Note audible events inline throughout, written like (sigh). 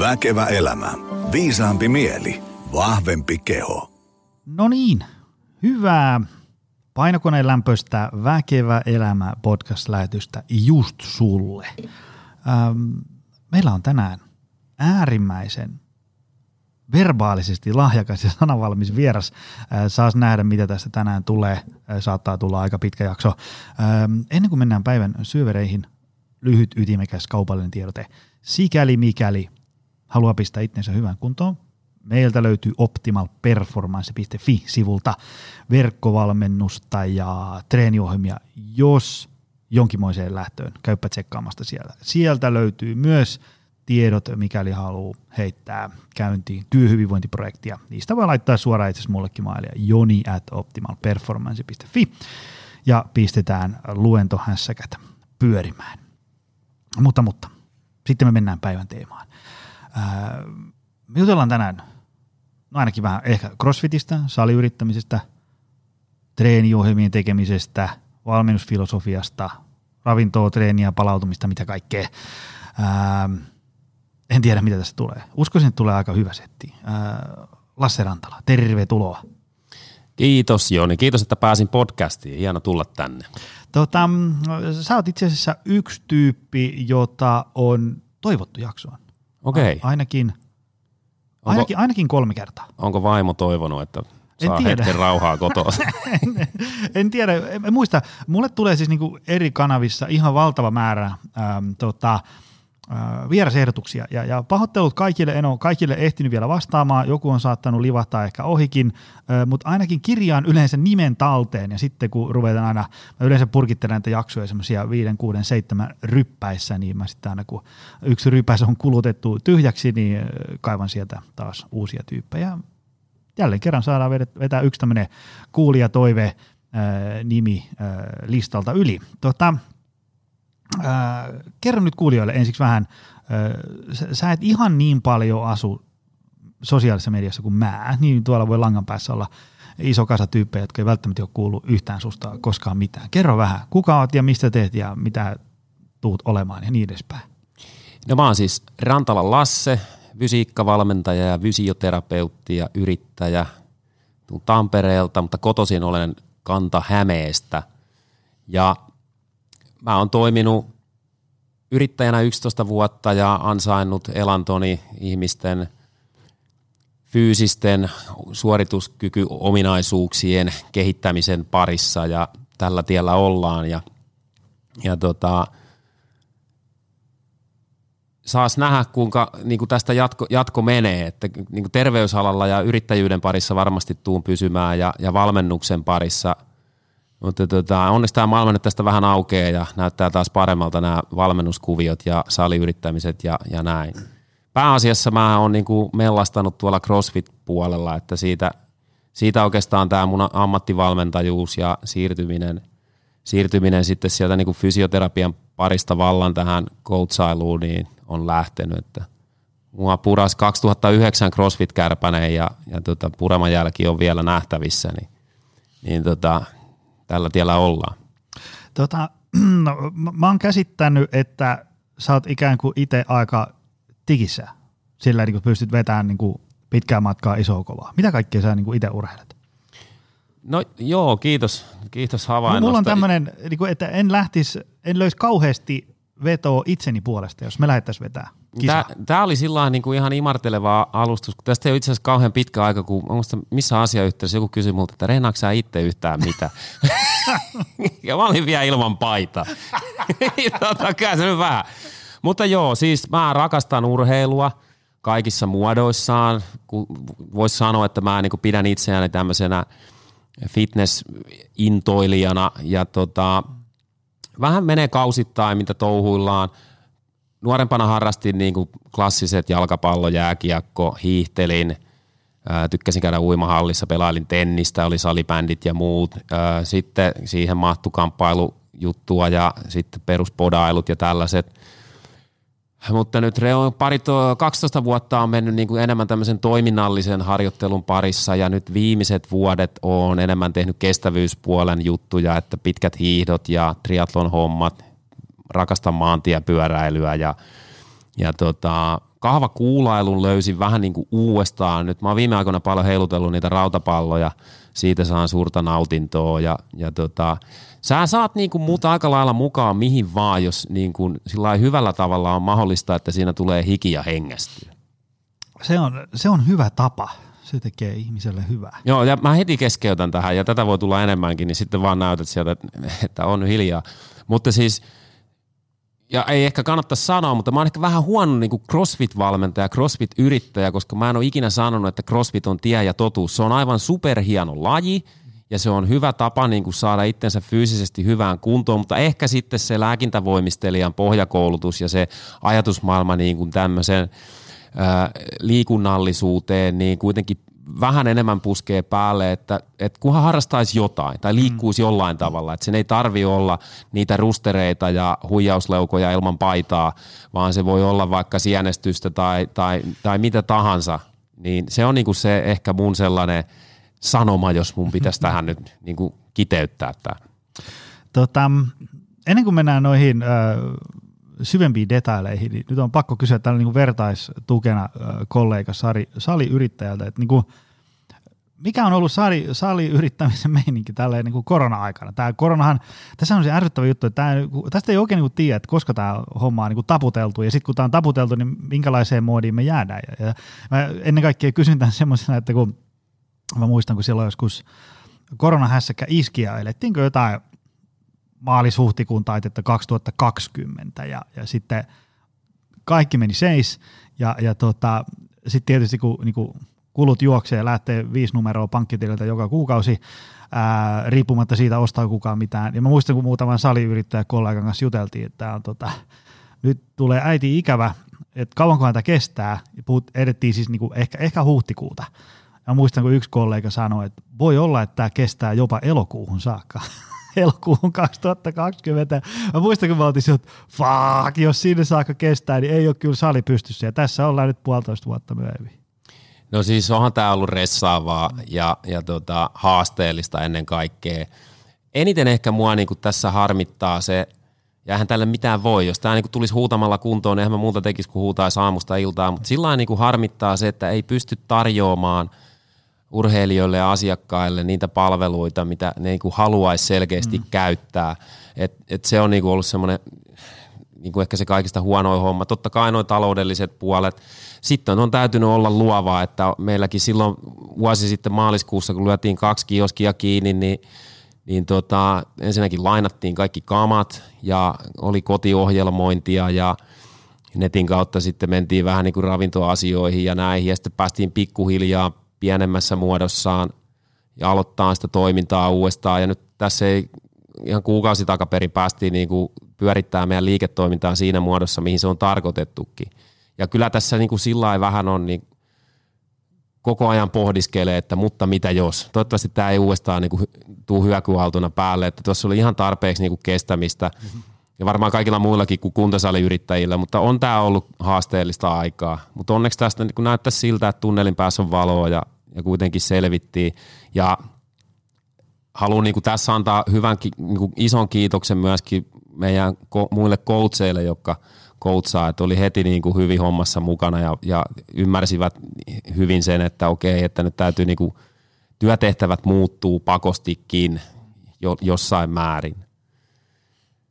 Väkevä elämä. Viisaampi mieli. Vahvempi keho. No niin, hyvää painokoneen lämpöistä Väkevä elämä podcast-lähetystä just sulle. Ähm, meillä on tänään äärimmäisen verbaalisesti lahjakas ja sanavalmis vieras. Äh, saas nähdä, mitä tästä tänään tulee. Äh, saattaa tulla aika pitkä jakso. Ähm, ennen kuin mennään päivän syövereihin, lyhyt ytimekäs kaupallinen tiedote. Sikäli mikäli haluaa pistää itsensä hyvään kuntoon, meiltä löytyy optimalperformance.fi-sivulta verkkovalmennusta ja treeniohjelmia, jos jonkinmoiseen lähtöön. Käypä tsekkaamasta sieltä. Sieltä löytyy myös tiedot, mikäli haluaa heittää käyntiin työhyvinvointiprojektia. Niistä voi laittaa suoraan itse asiassa mullekin mailia joni at optimalperformance.fi ja pistetään luentohässäkät pyörimään. Mutta, mutta, sitten me mennään päivän teemaan. Ää, me jutellaan tänään no ainakin vähän ehkä crossfitistä, saliyrittämisestä, treeniohjelmien tekemisestä, valmennusfilosofiasta, ravintoa, treeniä, palautumista, mitä kaikkea. Ää, en tiedä, mitä tästä tulee. Uskoisin, että tulee aika hyvä setti. Ää, Lasse Rantala, tervetuloa. Kiitos Joni, kiitos, että pääsin podcastiin. Hieno tulla tänne. Tota, sä oot itse asiassa yksi tyyppi, jota on toivottu jaksoon. Okei. Okay. Ainakin, ainakin, ainakin kolme kertaa. Onko vaimo toivonut, että saa en tiedä. hetken rauhaa kotoa? (laughs) en, en tiedä. En muista. Mulle tulee siis niinku eri kanavissa ihan valtava määrä ähm, tota, vierasehdotuksia. Ja, ja pahoittelut kaikille, en ole kaikille ehtinyt vielä vastaamaan, joku on saattanut livahtaa ehkä ohikin, äh, mutta ainakin kirjaan yleensä nimen talteen ja sitten kun ruvetaan aina, mä yleensä purkittelen näitä jaksoja semmoisia viiden, kuuden, seitsemän ryppäissä, niin mä sitten aina kun yksi rypäs on kulutettu tyhjäksi, niin äh, kaivan sieltä taas uusia tyyppejä. Jälleen kerran saadaan vetää yksi tämmöinen kuulijatoive nimi listalta yli. Tota, Äh, kerro nyt kuulijoille ensiksi vähän, äh, sä, et ihan niin paljon asu sosiaalisessa mediassa kuin mä, niin tuolla voi langan päässä olla iso kasa tyyppejä, jotka ei välttämättä ole kuullut yhtään susta koskaan mitään. Kerro vähän, kuka oot ja mistä teet ja mitä tuut olemaan ja niin edespäin. No mä oon siis Rantala Lasse, fysiikkavalmentaja ja fysioterapeutti ja yrittäjä. Tuun Tampereelta, mutta kotoisin olen Kanta Hämeestä. Ja mä oon toiminut yrittäjänä 11 vuotta ja ansainnut elantoni ihmisten fyysisten suorituskykyominaisuuksien kehittämisen parissa ja tällä tiellä ollaan. Ja, ja tota, saas nähdä, kuinka niin kuin tästä jatko, jatko menee, että niin kuin terveysalalla ja yrittäjyyden parissa varmasti tuun pysymään ja, ja valmennuksen parissa – mutta tota, onneksi tämä maailma nyt tästä vähän aukeaa ja näyttää taas paremmalta nämä valmennuskuviot ja saliyrittämiset ja, ja näin. Pääasiassa mä oon niinku mellastanut tuolla CrossFit-puolella, että siitä, siitä oikeastaan tämä mun ammattivalmentajuus ja siirtyminen, siirtyminen sitten sieltä niinku fysioterapian parista vallan tähän coachailuun niin on lähtenyt. Että mua puras 2009 CrossFit-kärpäneen ja, ja tota, pureman jälki on vielä nähtävissä, niin, niin tota, tällä tiellä ollaan? Tota, (clears throat) no, mä oon käsittänyt, että sä oot ikään kuin itse aika tikissä, sillä niin pystyt vetämään niin kuin pitkää matkaa isoa kovaa. Mitä kaikkea sä niin itse urheilet? No joo, kiitos, kiitos havainnosta. Mulla on tämmöinen, niin että en lähtisi, en löisi kauheasti vetoa itseni puolesta, jos me lähdettäisiin vetää. Tämä oli sillä niin kuin ihan imarteleva alustus, kun tästä ei ole itse asiassa kauhean pitkä aika, kun muista missä asiayhteydessä joku kysyi multa, että reenaatko sä itse yhtään mitä? (laughs) ja mä olin vielä ilman paita. (laughs) tota, se nyt vähän. Mutta joo, siis mä rakastan urheilua kaikissa muodoissaan. Voisi sanoa, että mä niin pidän itseäni tämmöisenä fitness-intoilijana ja tota, vähän menee kausittain, mitä touhuillaan. Nuorempana harrastin niin kuin klassiset jalkapallo, jääkiekko, hiihtelin, tykkäsin käydä uimahallissa, pelailin tennistä, oli salibändit ja muut. Sitten siihen mahtui kamppailujuttua ja sitten peruspodailut ja tällaiset – mutta nyt on pari, 12 vuotta on mennyt niin kuin enemmän tämmöisen toiminnallisen harjoittelun parissa ja nyt viimeiset vuodet on enemmän tehnyt kestävyyspuolen juttuja, että pitkät hiihdot ja triatlon hommat, rakastan maantiepyöräilyä ja, ja tota, kahvakuulailun löysin vähän niin kuin uudestaan. Nyt mä oon viime aikoina paljon heilutellut niitä rautapalloja, siitä saan suurta nautintoa ja, ja tota, sä saat niin kuin muuta aika lailla mukaan mihin vaan, jos niin kuin sillä hyvällä tavalla on mahdollista, että siinä tulee hiki ja hengästyy. Se on, se on hyvä tapa. Se tekee ihmiselle hyvää. Joo, ja mä heti keskeytän tähän, ja tätä voi tulla enemmänkin, niin sitten vaan näytät sieltä, että on hiljaa. Mutta siis – ja ei ehkä kannattaisi sanoa, mutta mä oon ehkä vähän huono niin kuin CrossFit-valmentaja, CrossFit-yrittäjä, koska mä en ole ikinä sanonut, että CrossFit on tie ja totuus. Se on aivan superhieno laji ja se on hyvä tapa niin kuin saada itsensä fyysisesti hyvään kuntoon, mutta ehkä sitten se lääkintävoimistelijan pohjakoulutus ja se ajatusmaailma niin kuin tämmöisen liikunnallisuuteen, niin kuitenkin vähän enemmän puskee päälle, että, että kunhan harrastaisi jotain tai liikkuisi mm. jollain tavalla, että sen ei tarvi olla niitä rustereita ja huijausleukoja ilman paitaa, vaan se voi olla vaikka sienestystä tai, tai, tai mitä tahansa, niin se on niinku se ehkä mun sellainen sanoma, jos mun pitäisi (laughs) tähän nyt niinku kiteyttää tämä. Tota, ennen kuin mennään noihin ö, syvempiin detaileihin, niin nyt on pakko kysyä tällä niin vertaistukena kollega Sari, Sali yrittäjältä, että niin kuin, mikä on ollut sali, saliyrittämisen meininki tälleen niin kuin korona-aikana? Tämä koronahan, tässä on se ärsyttävä juttu, että tämä, tästä ei oikein niin kuin tiedä, että koska tämä homma on niin kuin taputeltu, ja sitten kun tämä on taputeltu, niin minkälaiseen moodiin me jäädään. Ja, ja mä ennen kaikkea kysyn tämän semmoisena, että kun mä muistan, kun silloin joskus koronahässäkkä iski ja elettiinkö jotain maalis-huhtikuun taitetta 2020 ja, ja sitten kaikki meni seis ja, ja tota, sitten tietysti kun niin kuin kulut juoksee ja lähtee viisi numeroa pankkitililtä joka kuukausi, ää, riippumatta siitä ostaa kukaan mitään. Ja mä muistan, kun muutaman saliyrittäjä kollegan kanssa juteltiin, että on, tota, nyt tulee äiti ikävä, että kauanko tämä kestää. Ja puhut, edettiin siis niinku ehkä, ehkä huhtikuuta. Ja muistan, kun yksi kollega sanoi, että voi olla, että tämä kestää jopa elokuuhun saakka. (laughs) elokuuhun 2020. Mä muistan, kun mä oltiin että fuck, jos sinne saakka kestää, niin ei ole kyllä sali pystyssä. Ja tässä ollaan nyt puolitoista vuotta myöhemmin. No siis onhan tämä ollut ressaavaa ja, ja tota, haasteellista ennen kaikkea. Eniten ehkä mua niinku tässä harmittaa se, ja eihän tälle mitään voi, jos tämä niinku tulisi huutamalla kuntoon, niin eihän mä muuta tekisi kuin huutaisi aamusta iltaa, mutta sillä niinku harmittaa se, että ei pysty tarjoamaan – urheilijoille ja asiakkaille niitä palveluita, mitä ne niin haluaisi selkeästi mm. käyttää. Et, et se on niin kuin ollut semmoinen niin kuin ehkä se kaikista huonoin homma. Totta kai noin taloudelliset puolet. Sitten on täytynyt olla luovaa, että meilläkin silloin vuosi sitten maaliskuussa, kun lyötiin kaksi kioskia kiinni, niin niin tota, ensinnäkin lainattiin kaikki kamat ja oli kotiohjelmointia ja netin kautta sitten mentiin vähän niin kuin ravintoasioihin ja näihin ja sitten päästiin pikkuhiljaa pienemmässä muodossaan ja aloittaa sitä toimintaa uudestaan. Ja nyt tässä ei ihan kuukausi takaperin päästiin niin kuin pyörittämään meidän liiketoimintaa siinä muodossa, mihin se on tarkoitettukin. Ja kyllä tässä niin kuin sillä vähän on niin koko ajan pohdiskelee, että mutta mitä jos. Toivottavasti tämä ei uudestaan niin kuin tuu hyökyhaltuna päälle, että tuossa oli ihan tarpeeksi niin kuin kestämistä mm-hmm. Ja varmaan kaikilla muillakin kuin kuntosaliyrittäjillä, mutta on tämä ollut haasteellista aikaa. Mutta onneksi tästä niin näyttää siltä, että tunnelin päässä on valoa ja, ja kuitenkin selvittiin. Ja haluan niin kuin tässä antaa hyvän, niin kuin ison kiitoksen myöskin meidän ko- muille coacheille, jotka koutsaa, että oli heti niin kuin hyvin hommassa mukana ja, ja ymmärsivät hyvin sen, että okei, että nyt täytyy niin kuin työtehtävät muuttuu pakostikin jo, jossain määrin.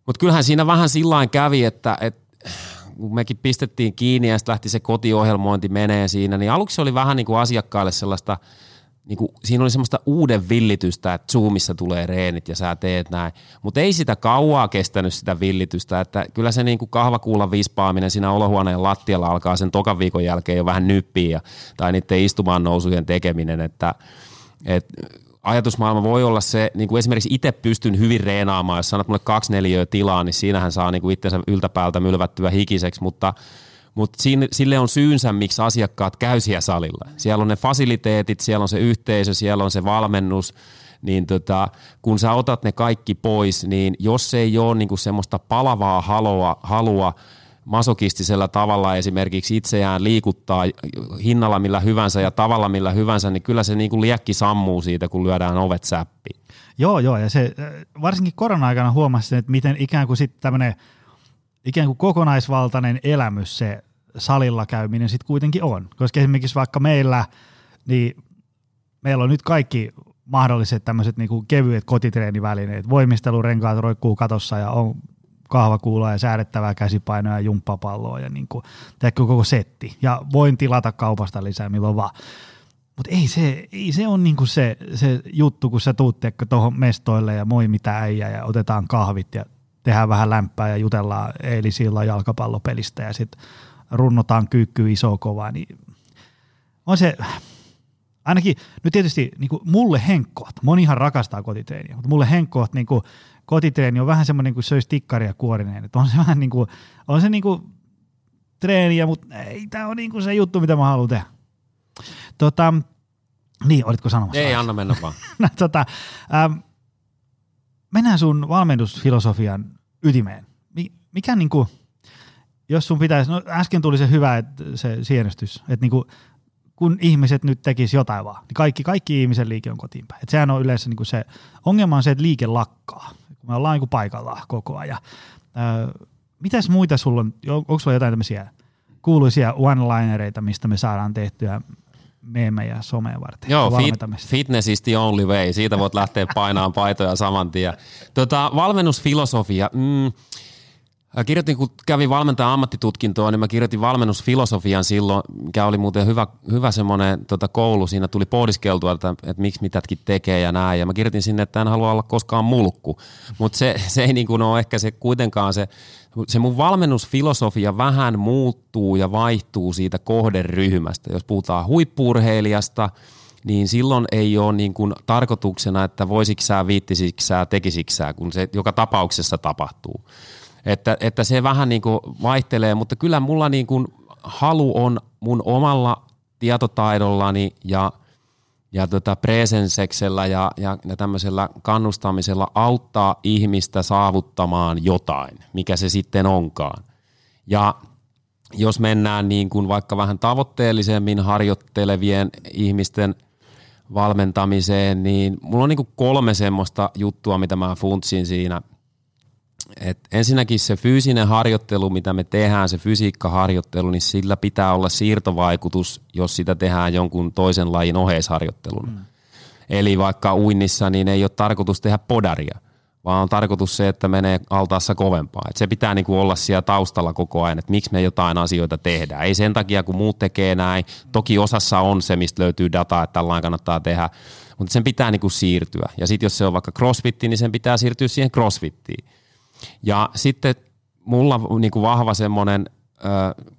Mutta kyllähän siinä vähän sillä kävi, että, että kun mekin pistettiin kiinni ja sitten lähti se kotiohjelmointi menee siinä, niin aluksi oli vähän niin kuin asiakkaille sellaista – niin kuin, siinä oli semmoista uuden villitystä, että Zoomissa tulee reenit ja sä teet näin. Mutta ei sitä kauaa kestänyt sitä villitystä, että kyllä se niin kuin kahvakuulan vispaaminen siinä olohuoneen lattialla alkaa sen tokan viikon jälkeen jo vähän nyppiä tai niiden istumaan nousujen tekeminen, että, että ajatusmaailma voi olla se, niin kuin esimerkiksi itse pystyn hyvin reenaamaan, jos sanot mulle kaksi neliöä tilaa, niin siinähän saa niin kuin itsensä yltäpäältä mylvättyä hikiseksi, mutta – mutta sille on syynsä, miksi asiakkaat käy siellä salilla. Siellä on ne fasiliteetit, siellä on se yhteisö, siellä on se valmennus, niin tota, kun sä otat ne kaikki pois, niin jos ei ole niinku semmoista palavaa halua, halua masokistisella tavalla esimerkiksi itseään liikuttaa hinnalla millä hyvänsä ja tavalla millä hyvänsä, niin kyllä se niinku liekki sammuu siitä, kun lyödään ovet säppiin. Joo, joo, ja se varsinkin korona-aikana huomasin, että miten ikään kuin sitten tämmöinen ikään kuin kokonaisvaltainen elämys, se salilla käyminen sitten kuitenkin on. Koska esimerkiksi vaikka meillä, niin meillä on nyt kaikki mahdolliset tämmöiset niinku kevyet kotitreenivälineet. Voimistelurenkaat roikkuu katossa ja on kahvakuuloa ja säädettävää käsipainoa ja jumppapalloa ja niinku, koko setti. Ja voin tilata kaupasta lisää milloin vaan. Mutta ei se, ei se ole niinku se, se juttu, kun sä tuut tuohon mestoille ja moi mitä äijä ja otetaan kahvit ja tehdään vähän lämpää ja jutellaan eilisillä jalkapallopelistä ja sitten runnotaan kyykky iso kovaa, niin on se, ainakin nyt tietysti niin kuin mulle henkkoht, monihan rakastaa kotitreeniä, mutta mulle henkkoht niin kuin kotitreeni on vähän semmoinen kuin söisi tikkaria kuorineen, että on se vähän niin kuin, on se niin kuin treeniä, mutta ei tämä on niin kuin se juttu, mitä mä haluan tehdä. Tota, niin, olitko sanomassa? Ei, anna mennä vaan. (laughs) No, tota, ähm, mennään sun valmennusfilosofian ytimeen. Mikä niin kuin, jos sun pitäisi, no äsken tuli se hyvä että se sienestys, että niin kuin, kun ihmiset nyt tekisi jotain vaan, niin kaikki, kaikki ihmisen liike on kotiin päin. Et sehän on yleensä niin kuin se, ongelma on se, että liike lakkaa, kun me ollaan niin kuin paikallaan koko ajan. Öö, mitäs muita sulla on, onko sulla jotain tämmöisiä kuuluisia one-linereita, mistä me saadaan tehtyä meemejä somea varten. Joo, fit, fitness is the only way. Siitä voit lähteä painaan paitoja saman tien. Tota, valmennusfilosofia. Mm, Kirjoitin, kun kävin valmentajan ammattitutkintoa, niin mä kirjoitin valmennusfilosofian silloin, mikä oli muuten hyvä, hyvä semmoinen tota, koulu. Siinä tuli pohdiskeltua, että, että miksi mitätkin tekee ja näin. Ja mä kirjoitin sinne, että en halua olla koskaan mulkku. Mutta se, se ei niin ole ehkä se kuitenkaan se, se mun valmennusfilosofia vähän muuttuu ja vaihtuu siitä kohderyhmästä. Jos puhutaan huippuurheilijasta, niin silloin ei ole niin kuin tarkoituksena, että voisitko sä, viittisikö sä, tekisikö sä, kun se joka tapauksessa tapahtuu. Että, että se vähän niin kuin vaihtelee, mutta kyllä mulla niin kuin halu on mun omalla tietotaidollani ja, ja tota presenseksellä ja, ja, ja tämmöisellä kannustamisella auttaa ihmistä saavuttamaan jotain, mikä se sitten onkaan. Ja jos mennään niin kuin vaikka vähän tavoitteellisemmin harjoittelevien ihmisten valmentamiseen, niin mulla on niin kuin kolme semmoista juttua, mitä mä funtsin siinä – et ensinnäkin se fyysinen harjoittelu, mitä me tehdään, se fysiikkaharjoittelu, niin sillä pitää olla siirtovaikutus, jos sitä tehdään jonkun toisen lajin oheisharjoittelun. Mm. Eli vaikka uinnissa, niin ei ole tarkoitus tehdä podaria, vaan on tarkoitus se, että menee altaassa kovempaa. Et se pitää niinku olla siellä taustalla koko ajan, että miksi me jotain asioita tehdään. Ei sen takia, kun muut tekee näin. Toki osassa on se, mistä löytyy dataa, että tällainen kannattaa tehdä, mutta sen pitää niinku siirtyä. Ja sitten jos se on vaikka crossfitti, niin sen pitää siirtyä siihen crossfittiin. Ja sitten mulla niin kuin vahva semmoinen ö,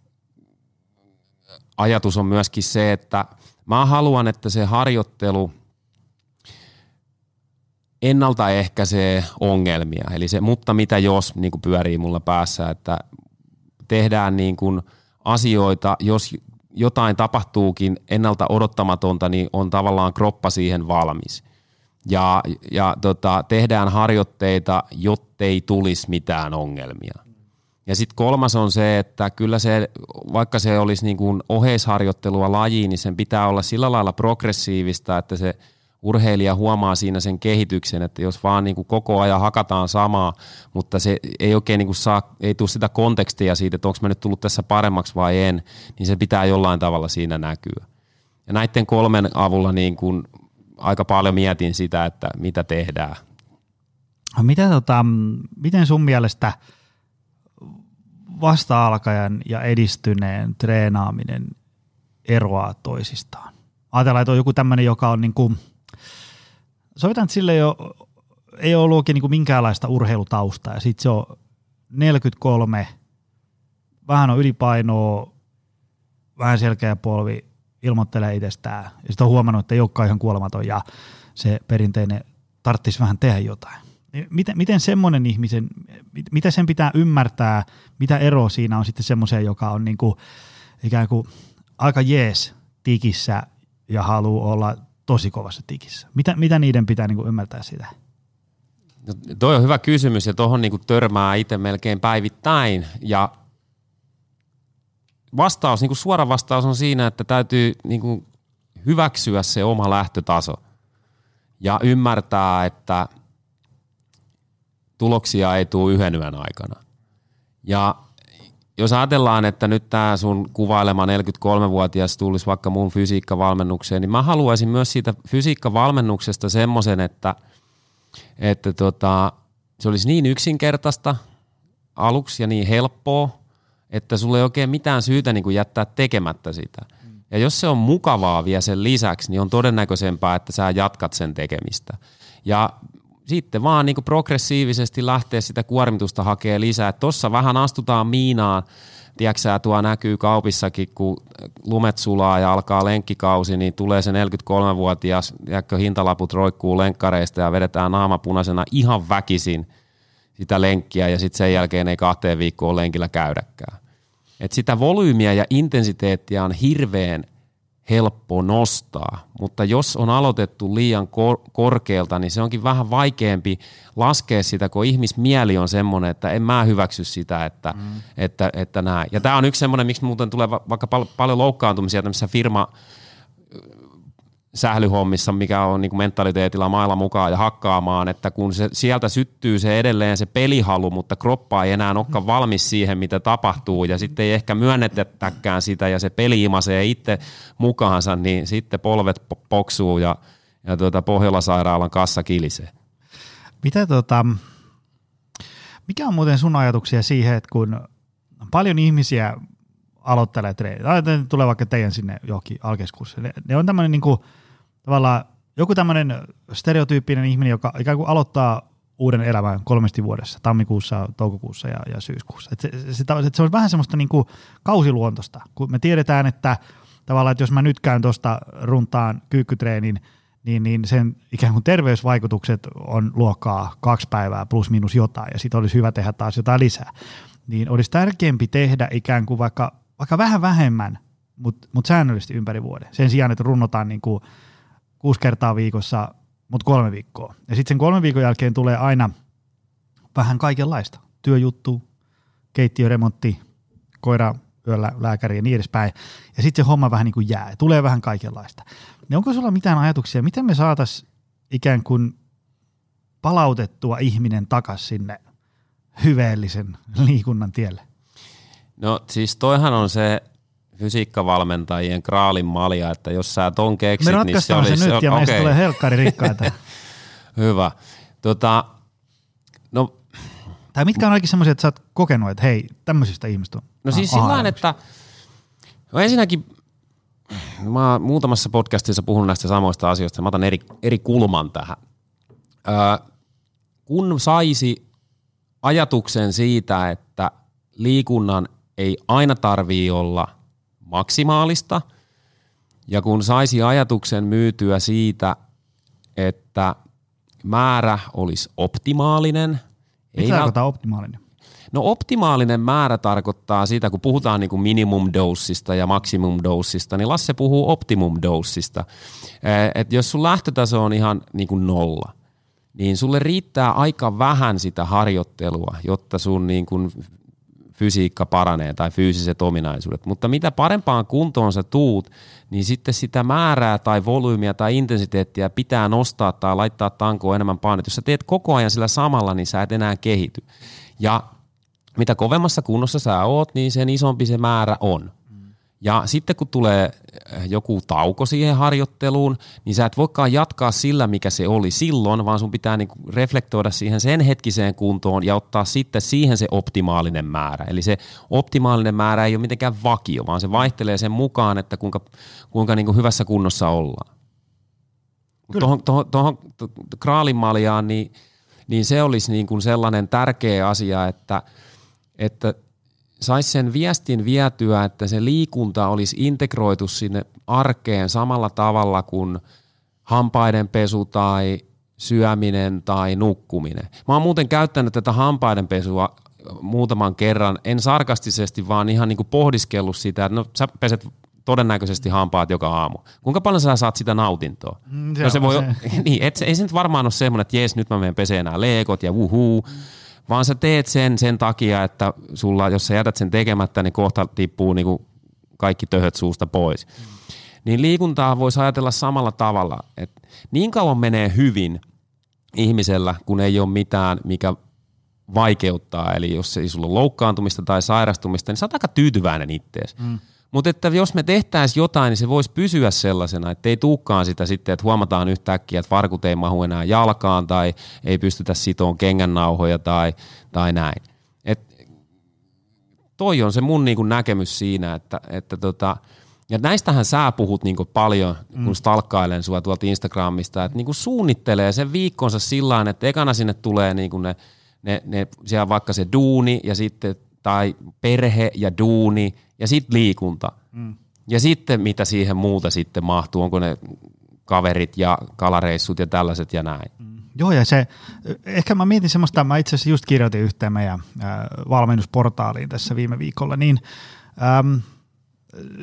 ajatus on myöskin se, että mä haluan, että se harjoittelu ennaltaehkäisee ongelmia. Eli se mutta mitä jos niin kuin pyörii mulla päässä, että tehdään niin kuin asioita, jos jotain tapahtuukin ennalta odottamatonta, niin on tavallaan kroppa siihen valmis ja, ja tota, tehdään harjoitteita, jottei tulisi mitään ongelmia. Ja sitten kolmas on se, että kyllä se, vaikka se olisi niin kuin oheisharjoittelua lajiin, niin sen pitää olla sillä lailla progressiivista, että se urheilija huomaa siinä sen kehityksen, että jos vaan niin kuin koko ajan hakataan samaa, mutta se ei oikein niin kuin saa, ei tule sitä kontekstia siitä, että onko mä nyt tullut tässä paremmaksi vai en, niin se pitää jollain tavalla siinä näkyä. Ja näiden kolmen avulla niin kuin aika paljon mietin sitä, että mitä tehdään. Mitä, tota, miten sun mielestä vasta-alkajan ja edistyneen treenaaminen eroaa toisistaan? Ajatellaan, että on joku tämmöinen, joka on niin kuin, sovitaan, että sille ei ole, ei ole ollut oikein niin kuin minkäänlaista urheilutaustaa ja sitten se on 43, vähän on ylipainoa, vähän selkeä polvi, ilmoittelee itsestään. Ja sitten on huomannut, että ei olekaan ihan kuolematon ja se perinteinen tarvitsisi vähän tehdä jotain. Niin miten, miten semmoinen ihmisen, mitä sen pitää ymmärtää, mitä ero siinä on sitten semmoiseen, joka on niinku ikään kuin aika jees tikissä ja haluaa olla tosi kovassa tikissä. Mitä, mitä niiden pitää niinku ymmärtää sitä? No, toi on hyvä kysymys ja tuohon niinku törmää itse melkein päivittäin ja vastaus, niin kuin suora vastaus on siinä, että täytyy niin kuin hyväksyä se oma lähtötaso ja ymmärtää, että tuloksia ei tule yhden yön aikana. Ja jos ajatellaan, että nyt tämä sun kuvailema 43-vuotias tulisi vaikka mun fysiikkavalmennukseen, niin mä haluaisin myös siitä fysiikkavalmennuksesta semmoisen, että, että tota, se olisi niin yksinkertaista aluksi ja niin helppoa, että sulla ei oikein mitään syytä niin kuin jättää tekemättä sitä. Ja jos se on mukavaa vielä sen lisäksi, niin on todennäköisempää, että sä jatkat sen tekemistä. Ja sitten vaan niin kuin progressiivisesti lähteä sitä kuormitusta hakee lisää. Tuossa vähän astutaan miinaan, tiedätkö tuo näkyy kaupissakin, kun lumet sulaa ja alkaa lenkkikausi, niin tulee se 43-vuotias, tiedätkö, hintalaput roikkuu lenkkareista ja vedetään naamapunaisena ihan väkisin sitä lenkkiä ja sitten sen jälkeen ei kahteen viikkoon lenkillä käydäkään. Et sitä volyymiä ja intensiteettiä on hirveän helppo nostaa, mutta jos on aloitettu liian kor- korkealta, niin se onkin vähän vaikeampi laskea sitä, kun ihmismieli on semmoinen, että en mä hyväksy sitä, että, mm. että, että näin. Ja tämä on yksi semmoinen, miksi muuten tulee vaikka pal- paljon loukkaantumisia tämmöisessä firma sählyhommissa, mikä on niin mentaliteetilla mailla mukaan ja hakkaamaan, että kun se, sieltä syttyy se edelleen se pelihalu, mutta kroppa ei enää olekaan valmis siihen, mitä tapahtuu ja sitten ei ehkä myönnetäkään sitä ja se peli imasee itse mukaansa, niin sitten polvet poksuu ja, ja tuota Pohjola-sairaalan kassa kilisee. Mitä tota, mikä on muuten sun ajatuksia siihen, että kun paljon ihmisiä aloittelee treenit, tulee vaikka teidän sinne johonkin alkeiskurssille, ne on tämmöinen niin kuin, tavallaan joku tämmöinen stereotyyppinen ihminen, joka ikään kuin aloittaa uuden elämän kolmesti vuodessa, tammikuussa, toukokuussa ja, ja syyskuussa. Et se, se, se, se on vähän semmoista niin kuin kausiluontosta, kun me tiedetään, että tavallaan, että jos mä nyt käyn tuosta runtaan kyykkytreenin, niin, niin sen ikään kuin terveysvaikutukset on luokkaa kaksi päivää plus minus jotain, ja sitten olisi hyvä tehdä taas jotain lisää. Niin olisi tärkeämpi tehdä ikään kuin vaikka, vaikka vähän vähemmän, mutta mut säännöllisesti ympäri vuoden. Sen sijaan, että runnotaan niin kuin kuusi kertaa viikossa, mutta kolme viikkoa. Ja sitten sen kolmen viikon jälkeen tulee aina vähän kaikenlaista. Työjuttu, keittiöremontti, koira yöllä lääkäri ja niin edespäin. Ja sitten se homma vähän niin kuin jää. Tulee vähän kaikenlaista. Niin onko sulla mitään ajatuksia, miten me saataisiin ikään kuin palautettua ihminen takaisin sinne hyveellisen liikunnan tielle? No siis toihan on se fysiikkavalmentajien kraalin malja, että jos sä ton keksit, Me niin se olisi... se nyt ja okay. meistä tulee helkkari rikkaita. (laughs) Hyvä. Tota, no, tai mitkä on ainakin semmoisia, että sä oot kokenut, että hei, tämmöisistä ihmistä on No siis sillä että no ensinnäkin mä oon muutamassa podcastissa puhunut näistä samoista asioista, mä otan eri, eri kulman tähän. Öö, kun saisi ajatuksen siitä, että liikunnan ei aina tarvii olla – maksimaalista. Ja kun saisi ajatuksen myytyä siitä, että määrä olisi optimaalinen. Mitä ei tarkoittaa optimaalinen? No optimaalinen määrä tarkoittaa sitä, kun puhutaan niin kuin minimum dosista ja maximum dosista, niin Lasse puhuu optimum dosista. Et jos sun lähtötaso on ihan niin kuin nolla, niin sulle riittää aika vähän sitä harjoittelua, jotta sun niin kuin fysiikka paranee tai fyysiset ominaisuudet. Mutta mitä parempaan kuntoon sä tuut, niin sitten sitä määrää tai volyymiä tai intensiteettiä pitää nostaa tai laittaa tankoon enemmän painet. Jos sä teet koko ajan sillä samalla, niin sä et enää kehity. Ja mitä kovemmassa kunnossa sä oot, niin sen isompi se määrä on. Ja sitten kun tulee eh, joku tauko siihen harjoitteluun, niin sä et voikaan jatkaa sillä, mikä se oli silloin, vaan sun pitää niinku reflektoida siihen sen hetkiseen kuntoon ja ottaa sitten siihen se optimaalinen määrä. Eli se optimaalinen määrä ei ole mitenkään vakio, vaan se vaihtelee sen mukaan, että kuinka, kuinka niinku hyvässä kunnossa ollaan. Tuohon, tuohon, tuohon kraalimaljaan, niin, niin se olisi niin kuin sellainen tärkeä asia, että, että – saisi sen viestin vietyä, että se liikunta olisi integroitu sinne arkeen samalla tavalla kuin hampaiden pesu tai syöminen tai nukkuminen. Mä oon muuten käyttänyt tätä hampaiden pesua muutaman kerran, en sarkastisesti, vaan ihan niin kuin pohdiskellut sitä, että no sä peset todennäköisesti hampaat joka aamu. Kuinka paljon sä saat sitä nautintoa? Mm, se no se voi, se. (laughs) niin, et, ei se nyt varmaan ole semmoinen, että jes, nyt mä menen peseen nämä leekot ja wuhuu. Mm vaan sä teet sen sen takia, että sulla, jos sä jätät sen tekemättä, niin kohta tippuu niin kuin kaikki töhöt suusta pois. Mm. Niin liikuntaa voisi ajatella samalla tavalla, että niin kauan menee hyvin ihmisellä, kun ei ole mitään, mikä vaikeuttaa. Eli jos ei sulla ole loukkaantumista tai sairastumista, niin sä oot aika tyytyväinen ittees. Mm. Mutta että jos me tehtäisiin jotain, niin se voisi pysyä sellaisena, että ei tuukkaan sitä sitten, että huomataan yhtäkkiä, että varkut ei mahu enää jalkaan tai ei pystytä sitoon kengännauhoja tai, tai näin. Et toi on se mun niinku näkemys siinä, että, että tota, ja näistähän sä puhut niinku paljon, kun mm. stalkkailen sua tuolta Instagramista, että niinku suunnittelee sen viikkonsa sillä että ekana sinne tulee niinku ne, ne, ne, siellä vaikka se duuni ja sitten tai perhe ja duuni ja sitten liikunta. Mm. Ja sitten mitä siihen muuta sitten mahtuu, onko ne kaverit ja kalareissut ja tällaiset ja näin. Mm. Joo, ja se, ehkä mä mietin semmoista, mä itse asiassa just kirjoitin yhteen meidän äh, valmennusportaaliin tässä viime viikolla, niin äm,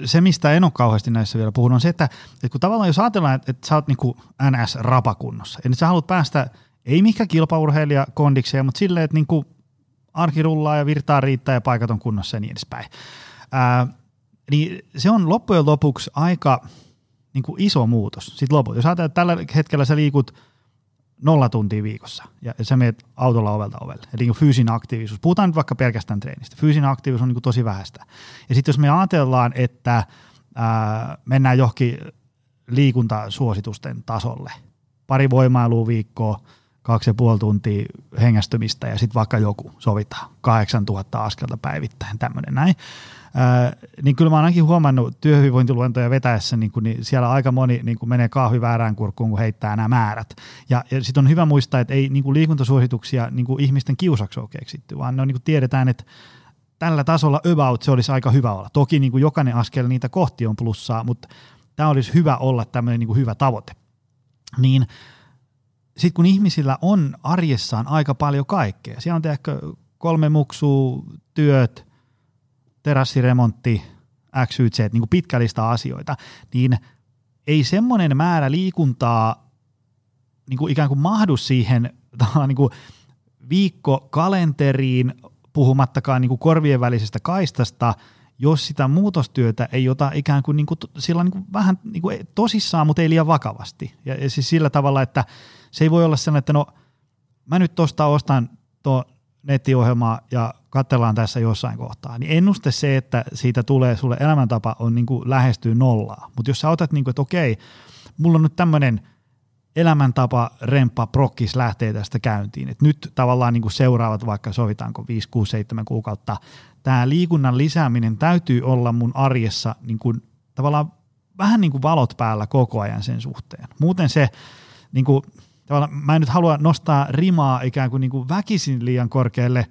se, mistä en ole kauheasti näissä vielä puhunut, on se, että, että kun tavallaan jos ajatellaan, että, että sä oot niin NS-rapakunnossa, ja nyt sä haluat päästä, ei mikä kilpaurheilija kondikseen, mutta silleen, että niin kuin arki rullaa ja virtaa riittää ja paikat on kunnossa ja niin edespäin. Ää, niin se on loppujen lopuksi aika niin kuin iso muutos. Sitten loput. Jos ajatellaan, että tällä hetkellä sä liikut nolla tuntia viikossa ja sä menet autolla ovelta ovelle. Eli niin fyysinen aktiivisuus. Puhutaan nyt vaikka pelkästään treenistä. Fyysinen aktiivisuus on niin kuin tosi vähäistä. Ja sitten jos me ajatellaan, että ää, mennään johonkin liikuntasuositusten tasolle, pari voimailua viikkoa, kaksi ja puoli tuntia hengästymistä ja sitten vaikka joku sovitaan 8000 askelta päivittäin, tämmöinen näin. Niin kyllä mä oon ainakin huomannut työhyvinvointiluentoja vetäessä, niin, kun, niin siellä aika moni niin kun menee kahvi väärään kurkkuun, kun heittää nämä määrät. Ja, ja sitten on hyvä muistaa, että ei niin kuin liikuntasuosituksia niin kuin ihmisten kiusaksi ole keksitty, vaan ne on, niin tiedetään, että tällä tasolla about se olisi aika hyvä olla. Toki niin jokainen askel niitä kohti on plussaa, mutta tämä olisi hyvä olla tämmöinen niin hyvä tavoite. Niin sitten kun ihmisillä on arjessaan aika paljon kaikkea, siellä on tehkö kolme muksua, työt, terassiremontti, X, Y, Z, niin kuin pitkä lista asioita, niin ei semmoinen määrä liikuntaa niin kuin ikään kuin mahdu siihen (laughs) niin kuin viikkokalenteriin, puhumattakaan niin kuin korvien välisestä kaistasta, jos sitä muutostyötä ei ota ikään kuin, niin kuin sillä niin kuin vähän niin kuin tosissaan, mutta ei liian vakavasti. Ja, ja siis sillä tavalla, että se ei voi olla sellainen, että no mä nyt tuosta ostan tuo nettiohjelmaa ja katsellaan tässä jossain kohtaa, niin ennuste se, että siitä tulee sulle elämäntapa on niin kuin lähestyy nollaa. Mutta jos sä otat, niin kuin, että okei, mulla on nyt tämmöinen elämäntapa, remppa, prokkis lähtee tästä käyntiin. Et nyt tavallaan niin kuin seuraavat, vaikka sovitaanko 5, 6, 7 kuukautta, tämä liikunnan lisääminen täytyy olla mun arjessa niin kuin, tavallaan vähän niin kuin valot päällä koko ajan sen suhteen. Muuten se, niin kuin, tavallaan, mä en nyt halua nostaa rimaa ikään kuin, niin kuin väkisin liian korkealle,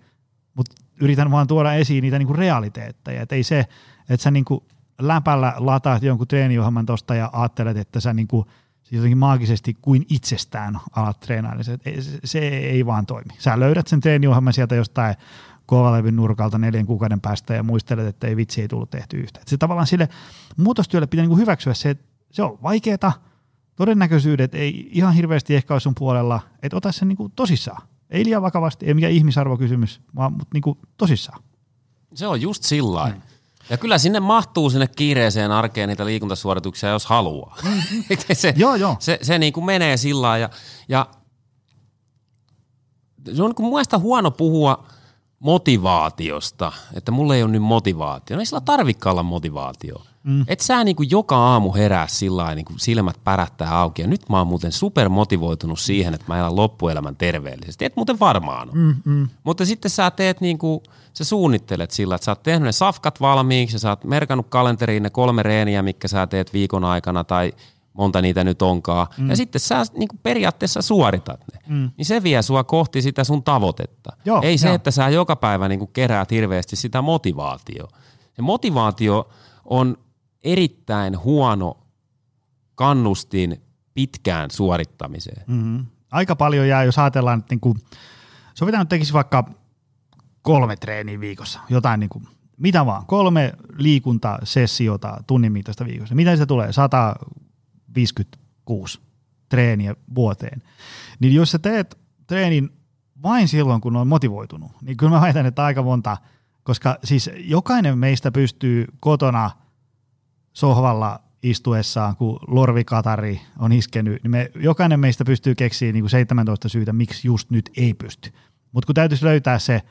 mutta yritän vaan tuoda esiin niitä niin kuin realiteetteja. Että ei se, että sä niin kuin läpällä lataat jonkun treeniohjelman tuosta ja ajattelet, että sä niin kuin jotenkin maagisesti kuin itsestään alat treenailla. Se, se ei vaan toimi. Sä löydät sen treeniohjelman sieltä jostain kovalevyn nurkalta neljän kuukauden päästä ja muistelet, että ei vitsi ei tullut tehty yhtä. Et se tavallaan sille muutostyölle pitää niin hyväksyä se, että se on vaikeaa, todennäköisyydet ei ihan hirveästi ehkä ole sun puolella, että ota sen niin kuin tosissaan. Ei liian vakavasti, ei mikään ihmisarvokysymys, vaan mutta niin kuin tosissaan. Se on just sillä mm. Ja kyllä sinne mahtuu sinne kiireeseen arkeen niitä liikuntasuorituksia, jos haluaa. (laughs) Se, joo, joo. Se, se niin kuin menee sillä ja, ja se on niin kuin huono puhua – motivaatiosta, että mulla ei ole nyt motivaatio. No ei sillä tarvikaan olla motivaatio. Mm. Et sä niin kuin joka aamu herää sillä niin kuin silmät pärättää auki. Ja nyt mä oon muuten supermotivoitunut siihen, että mä elän loppuelämän terveellisesti. Et muuten varmaan mm, mm. Mutta sitten sä teet niin kuin, sä suunnittelet sillä, että sä oot tehnyt ne safkat valmiiksi ja sä oot merkannut kalenteriin ne kolme reeniä, mitkä sä teet viikon aikana tai monta niitä nyt onkaan, mm. ja sitten sä niin kuin periaatteessa suoritat ne, mm. niin se vie sua kohti sitä sun tavoitetta. Joo, Ei se, jo. että sä joka päivä niin kuin keräät hirveästi sitä motivaatio. Se motivaatio on erittäin huono kannustin pitkään suorittamiseen. Mm-hmm. Aika paljon jää, jos ajatellaan, että niin kuin, sovitaan nyt tekisi vaikka kolme treeniä viikossa, jotain niin kuin, mitä vaan, kolme liikuntasessiota tunnin mittaista viikossa. Mitä se tulee? 100 56 treeniä vuoteen. Niin jos sä teet treenin vain silloin, kun on motivoitunut, niin kyllä mä väitän, että aika monta, koska siis jokainen meistä pystyy kotona sohvalla istuessaan, kun lorvikatari on iskenyt, niin me, jokainen meistä pystyy keksiä niin kuin 17 syytä, miksi just nyt ei pysty. Mutta kun täytyisi löytää se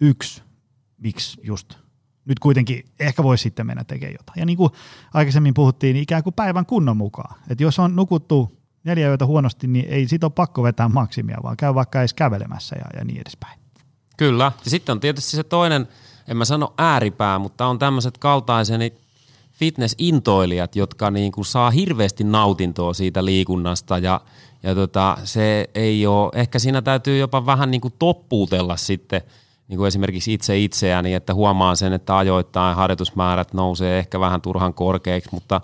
yksi, miksi just nyt kuitenkin ehkä voisi sitten mennä tekemään jotain. Ja niin kuin aikaisemmin puhuttiin, niin ikään kuin päivän kunnon mukaan. Että jos on nukuttu neljä yötä huonosti, niin ei siitä ole pakko vetää maksimia, vaan käy vaikka edes kävelemässä ja, ja niin edespäin. Kyllä. Ja sitten on tietysti se toinen, en mä sano ääripää, mutta on tämmöiset kaltaiseni fitness-intoilijat, jotka niin kuin saa hirveästi nautintoa siitä liikunnasta ja, ja tota, se ei ole, ehkä siinä täytyy jopa vähän niin kuin toppuutella sitten niin kuin esimerkiksi itse itseäni, että huomaan sen, että ajoittain harjoitusmäärät nousee ehkä vähän turhan korkeiksi, mutta,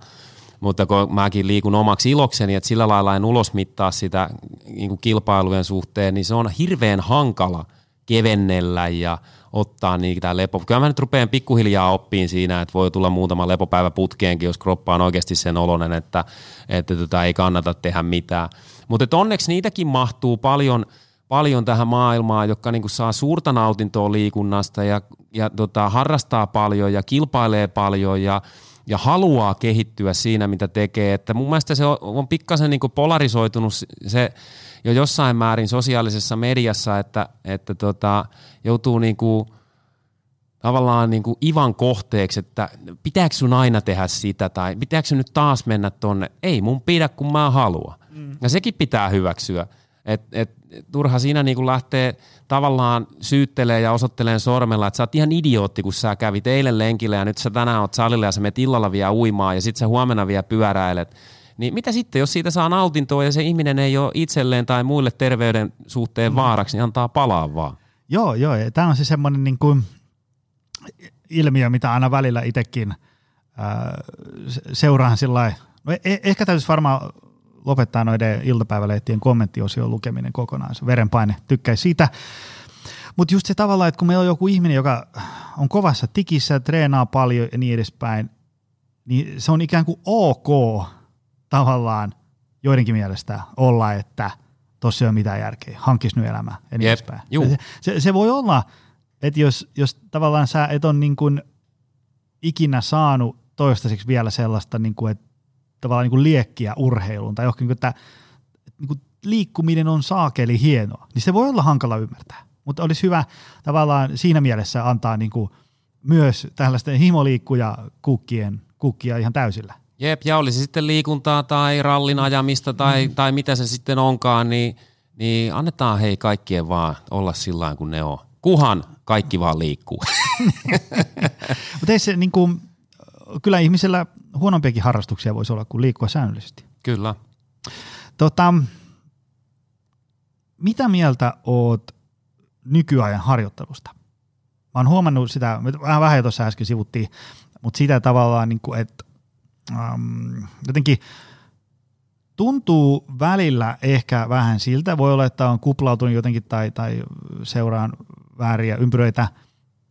mutta kun mäkin liikun omaksi ilokseni, että sillä lailla en ulosmittaa sitä niin kuin kilpailujen suhteen, niin se on hirveän hankala kevennellä ja ottaa niitä lepo. Kyllä mä nyt rupean pikkuhiljaa oppiin siinä, että voi tulla muutama lepopäivä putkeenkin, jos kroppa on oikeasti sen oloinen, että, että tota, ei kannata tehdä mitään. Mutta onneksi niitäkin mahtuu paljon, paljon tähän maailmaan, jotka niinku saa suurta nautintoa liikunnasta ja, ja tota, harrastaa paljon ja kilpailee paljon ja, ja haluaa kehittyä siinä, mitä tekee. Että mun mielestä se on, on pikkasen niinku polarisoitunut se jo jossain määrin sosiaalisessa mediassa, että, että tota, joutuu niinku, tavallaan niin kuin Ivan kohteeksi, että pitääkö sun aina tehdä sitä tai pitääkö sun nyt taas mennä tonne. Ei mun pidä, kun mä haluan. Mm. Ja sekin pitää hyväksyä. Et, et, turha siinä niin kuin lähtee tavallaan syyttelee ja osoittelee sormella, että sä oot ihan idiootti, kun sä kävit eilen lenkillä ja nyt sä tänään oot salilla ja sä menet illalla vielä uimaan ja sit sä huomenna vielä pyöräilet. Niin mitä sitten, jos siitä saa nautintoa ja se ihminen ei ole itselleen tai muille terveyden suhteen mm. vaaraksi, niin antaa palaa vaan. Joo, joo. Tämä on se semmoinen niin kuin ilmiö, mitä aina välillä itsekin seuraan sillä no e- ehkä täytyisi varmaan lopettaa noiden iltapäivälehtien kommenttiosion lukeminen kokonaan. Se verenpaine, tykkäisi siitä. Mutta just se tavalla, että kun meillä on joku ihminen, joka on kovassa tikissä, treenaa paljon ja niin edespäin, niin se on ikään kuin ok tavallaan joidenkin mielestä olla, että tossa ei ole mitään järkeä, hankkisi nyt elämää ja niin edespäin. Se, se, se voi olla, että jos, jos tavallaan sä et ole niin kuin ikinä saanut toistaiseksi vielä sellaista, niin kuin, että tavallaan niin kuin liekkiä urheiluun tai johonkin, että niin kuin liikkuminen on saakeli hienoa, niin se voi olla hankala ymmärtää. Mutta olisi hyvä tavallaan siinä mielessä antaa niin kuin myös tällaisten himoliikkuja kukkien kukkia ihan täysillä. Jep, ja olisi sitten liikuntaa tai rallin ajamista tai, mm. tai mitä se sitten onkaan, niin, niin annetaan hei kaikkien vaan olla sillä kuin ne on. Kuhan kaikki vaan liikkuu. (laughs) Mutta se niin kuin, kyllä ihmisellä huonompiakin harrastuksia voisi olla kuin liikkua säännöllisesti. Kyllä. Tota, mitä mieltä oot nykyajan harjoittelusta? Mä oon huomannut sitä, vähän vähän tuossa äsken sivuttiin, mutta sitä tavallaan, niin kuin, että jotenkin tuntuu välillä ehkä vähän siltä, voi olla, että on kuplautunut jotenkin tai, tai seuraan vääriä ympyröitä,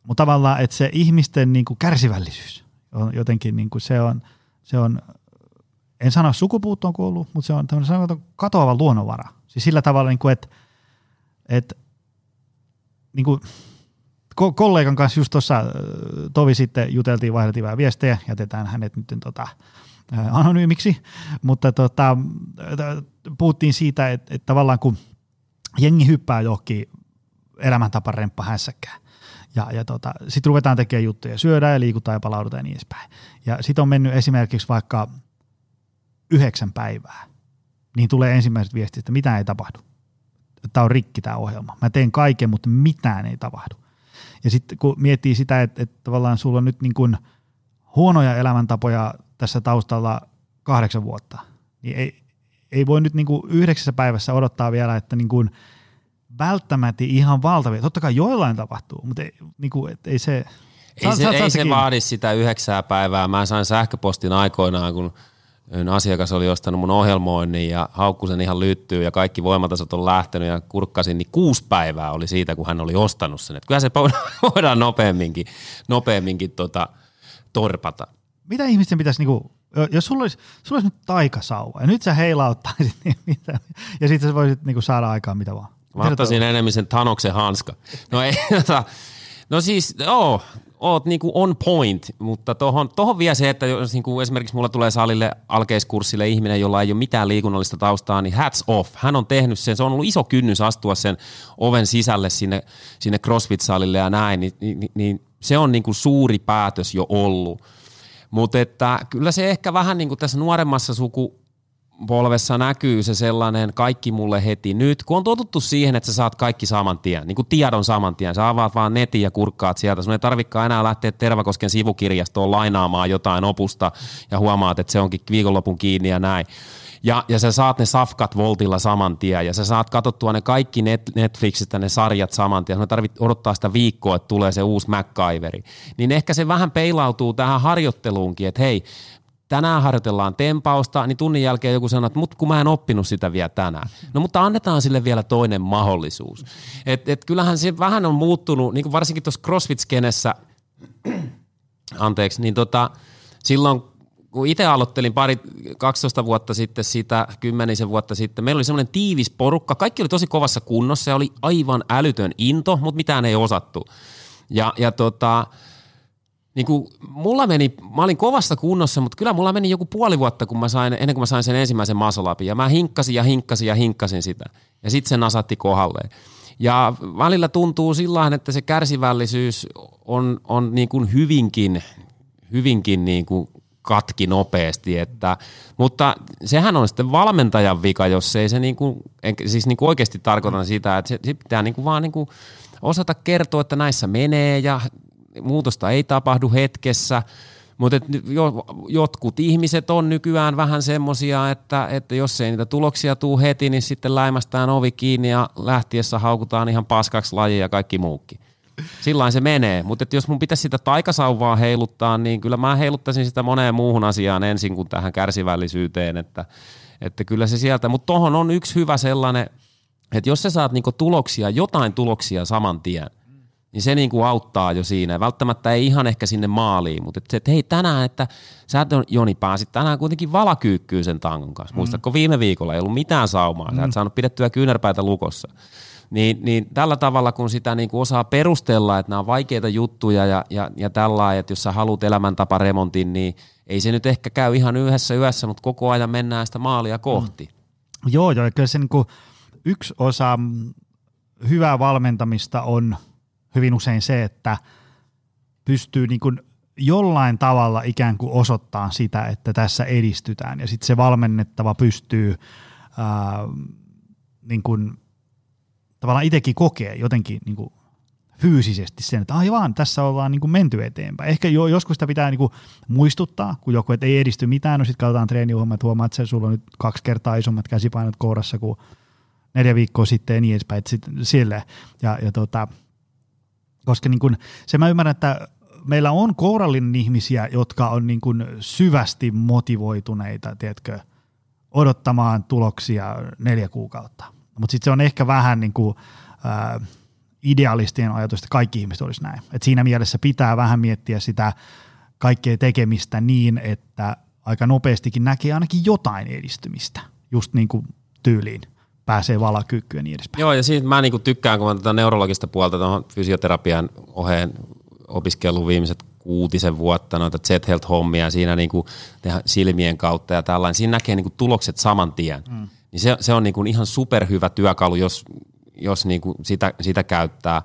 mutta tavallaan, että se ihmisten niin kuin kärsivällisyys on jotenkin, niin kuin se, on, se on, en sano sukupuuttoon kuollut, mutta se on tämmöinen katoava luonnonvara. Siis sillä tavalla, niin kuin, että, että niin kuin, kollegan kanssa just tuossa tovi sitten juteltiin, vaihdeltiin vähän viestejä, jätetään hänet nyt tota, anonyymiksi, mutta tota, puhuttiin siitä, että, että tavallaan kun jengi hyppää johonkin elämäntaparemppa hässäkkään, ja, ja tota, sitten ruvetaan tekemään juttuja, syödään ja liikutaan ja palaudutaan ja niin edespäin. Ja sitten on mennyt esimerkiksi vaikka yhdeksän päivää, niin tulee ensimmäiset viestit, että mitään ei tapahdu. Tämä on rikki tämä ohjelma. Mä teen kaiken, mutta mitään ei tapahdu. Ja sitten kun miettii sitä, että, että tavallaan sulla on nyt niin kuin huonoja elämäntapoja tässä taustalla kahdeksan vuotta, niin ei, ei voi nyt niin kuin yhdeksässä päivässä odottaa vielä, että niin kuin välttämättä ihan valtavia. Totta kai joillain tapahtuu, mutta ei, niin kuin, et ei se... Ei se, ei se vaadi sitä yhdeksää päivää. Mä sain sähköpostin aikoinaan, kun asiakas oli ostanut mun ohjelmoinnin ja haukkusen ihan lyttyy ja kaikki voimatasot on lähtenyt ja kurkkasin, niin kuusi päivää oli siitä, kun hän oli ostanut sen. Et kyllä se (laughs) voidaan nopeamminkin, nopeamminkin tota, torpata. Mitä ihmisten pitäisi, niinku, jos sulla olisi, sulla olisi nyt taikasauva ja nyt sä heilauttaisit, (laughs) niin mitä, ja sitten sä voisit niinku saada aikaan mitä vaan. Mä ottaisin enemmän sen Tanoksen hanska. No ei, (laughs) tota, no siis, joo, oot niinku on point, mutta tohon, tohon vielä se, että jos niinku esimerkiksi mulla tulee salille alkeiskurssille ihminen, jolla ei ole mitään liikunnallista taustaa, niin hats off. Hän on tehnyt sen, se on ollut iso kynnys astua sen oven sisälle sinne, sinne CrossFit-salille ja näin, niin, niin, niin se on niinku suuri päätös jo ollut. Mutta kyllä se ehkä vähän niin kuin tässä nuoremmassa suku, polvessa näkyy se sellainen kaikki mulle heti nyt, kun on totuttu siihen, että sä saat kaikki saman tien, niin kuin tiedon saman tien. Sä avaat vaan netin ja kurkkaat sieltä. Sun ei tarvikaan enää lähteä Tervakosken sivukirjastoon lainaamaan jotain opusta ja huomaat, että se onkin viikonlopun kiinni ja näin. Ja, ja sä saat ne safkat voltilla saman tien ja sä saat katsottua ne kaikki net, Netflixistä ne sarjat saman tien. Mä tarvit odottaa sitä viikkoa, että tulee se uusi MacGyveri. Niin ehkä se vähän peilautuu tähän harjoitteluunkin, että hei, tänään harjoitellaan tempausta, niin tunnin jälkeen joku sanoo, että mut kun mä en oppinut sitä vielä tänään. No mutta annetaan sille vielä toinen mahdollisuus. Et, et kyllähän se vähän on muuttunut, niin kuin varsinkin tuossa CrossFit-skenessä, (clears throat) anteeksi, niin tota, silloin kun itse aloittelin pari, 12 vuotta sitten sitä, kymmenisen vuotta sitten, meillä oli semmoinen tiivis porukka, kaikki oli tosi kovassa kunnossa ja oli aivan älytön into, mutta mitään ei osattu. Ja, ja tota, niin kuin mulla meni, mä olin kovassa kunnossa, mutta kyllä mulla meni joku puoli vuotta, kun mä sain, ennen kuin mä sain sen ensimmäisen masolapin. Ja mä hinkkasin ja hinkkasin ja hinkkasin sitä. Ja sitten se nasatti kohdalleen. Ja välillä tuntuu sillä että se kärsivällisyys on, on niin kuin hyvinkin, hyvinkin niin kuin katki nopeasti. Että, mutta sehän on sitten valmentajan vika, jos ei se niin kuin, siis niin kuin oikeasti tarkoitan sitä, että se, se pitää niin kuin vaan niin kuin osata kertoa, että näissä menee ja muutosta ei tapahdu hetkessä, mutta et jo, jotkut ihmiset on nykyään vähän semmoisia, että, että jos ei niitä tuloksia tuu heti, niin sitten läimästään ovi kiinni ja lähtiessä haukutaan ihan paskaksi laji ja kaikki muukin. Sillain se menee, mutta jos mun pitäisi sitä taikasauvaa heiluttaa, niin kyllä mä heiluttaisin sitä moneen muuhun asiaan ensin kuin tähän kärsivällisyyteen, että, että kyllä se sieltä, mutta tohon on yksi hyvä sellainen, että jos sä saat niinku tuloksia, jotain tuloksia saman tien, niin se niin kuin auttaa jo siinä. Välttämättä ei ihan ehkä sinne maaliin, mutta että, että hei tänään, että sä Joni pääsit tänään kuitenkin valakyykkyyn sen tangon kanssa. Mm. Muistatko viime viikolla ei ollut mitään saumaa, mm. sä et mm. saanut pidettyä kyynärpäitä lukossa. Niin, niin tällä tavalla, kun sitä niin kuin osaa perustella, että nämä on vaikeita juttuja ja, ja, ja tällä että jos sä haluat elämäntaparemontin, niin ei se nyt ehkä käy ihan yhdessä yössä, mutta koko ajan mennään sitä maalia kohti. Mm. Joo, joo, kyllä se niin kuin yksi osa hyvää valmentamista on – hyvin usein se, että pystyy niin kuin jollain tavalla ikään kuin osoittaa sitä, että tässä edistytään ja sitten se valmennettava pystyy ää, niin kuin, tavallaan itsekin kokee jotenkin niin kuin fyysisesti sen, että aivan, tässä ollaan niin kuin menty eteenpäin. Ehkä jo, joskus sitä pitää niin kuin muistuttaa, kun joku et ei edisty mitään, no sitten katsotaan treeniohjelmat, huomaat, että sulla on nyt kaksi kertaa isommat käsipainot kourassa kuin neljä viikkoa sitten ja niin edespäin, että sit, sille. Ja, ja tota, koska niin kun, se mä ymmärrän, että meillä on kourallinen ihmisiä, jotka on niin kun syvästi motivoituneita, tiedätkö, odottamaan tuloksia neljä kuukautta. Mutta sitten se on ehkä vähän niin kuin, äh, idealistien ajatus, että kaikki ihmiset olisi näin. Et siinä mielessä pitää vähän miettiä sitä kaikkea tekemistä niin, että aika nopeastikin näkee ainakin jotain edistymistä, just niin kuin tyyliin – pääsee valakyykkyyn ja niin edespäin. Joo, ja siitä mä niinku tykkään, kun mä tätä neurologista puolta tuohon fysioterapian oheen opiskellut viimeiset kuutisen vuotta noita Z-Health-hommia siinä niinku silmien kautta ja tällainen. Siinä näkee niinku tulokset saman tien. Mm. Niin se, se on niinku ihan superhyvä työkalu, jos, jos niinku sitä, sitä käyttää.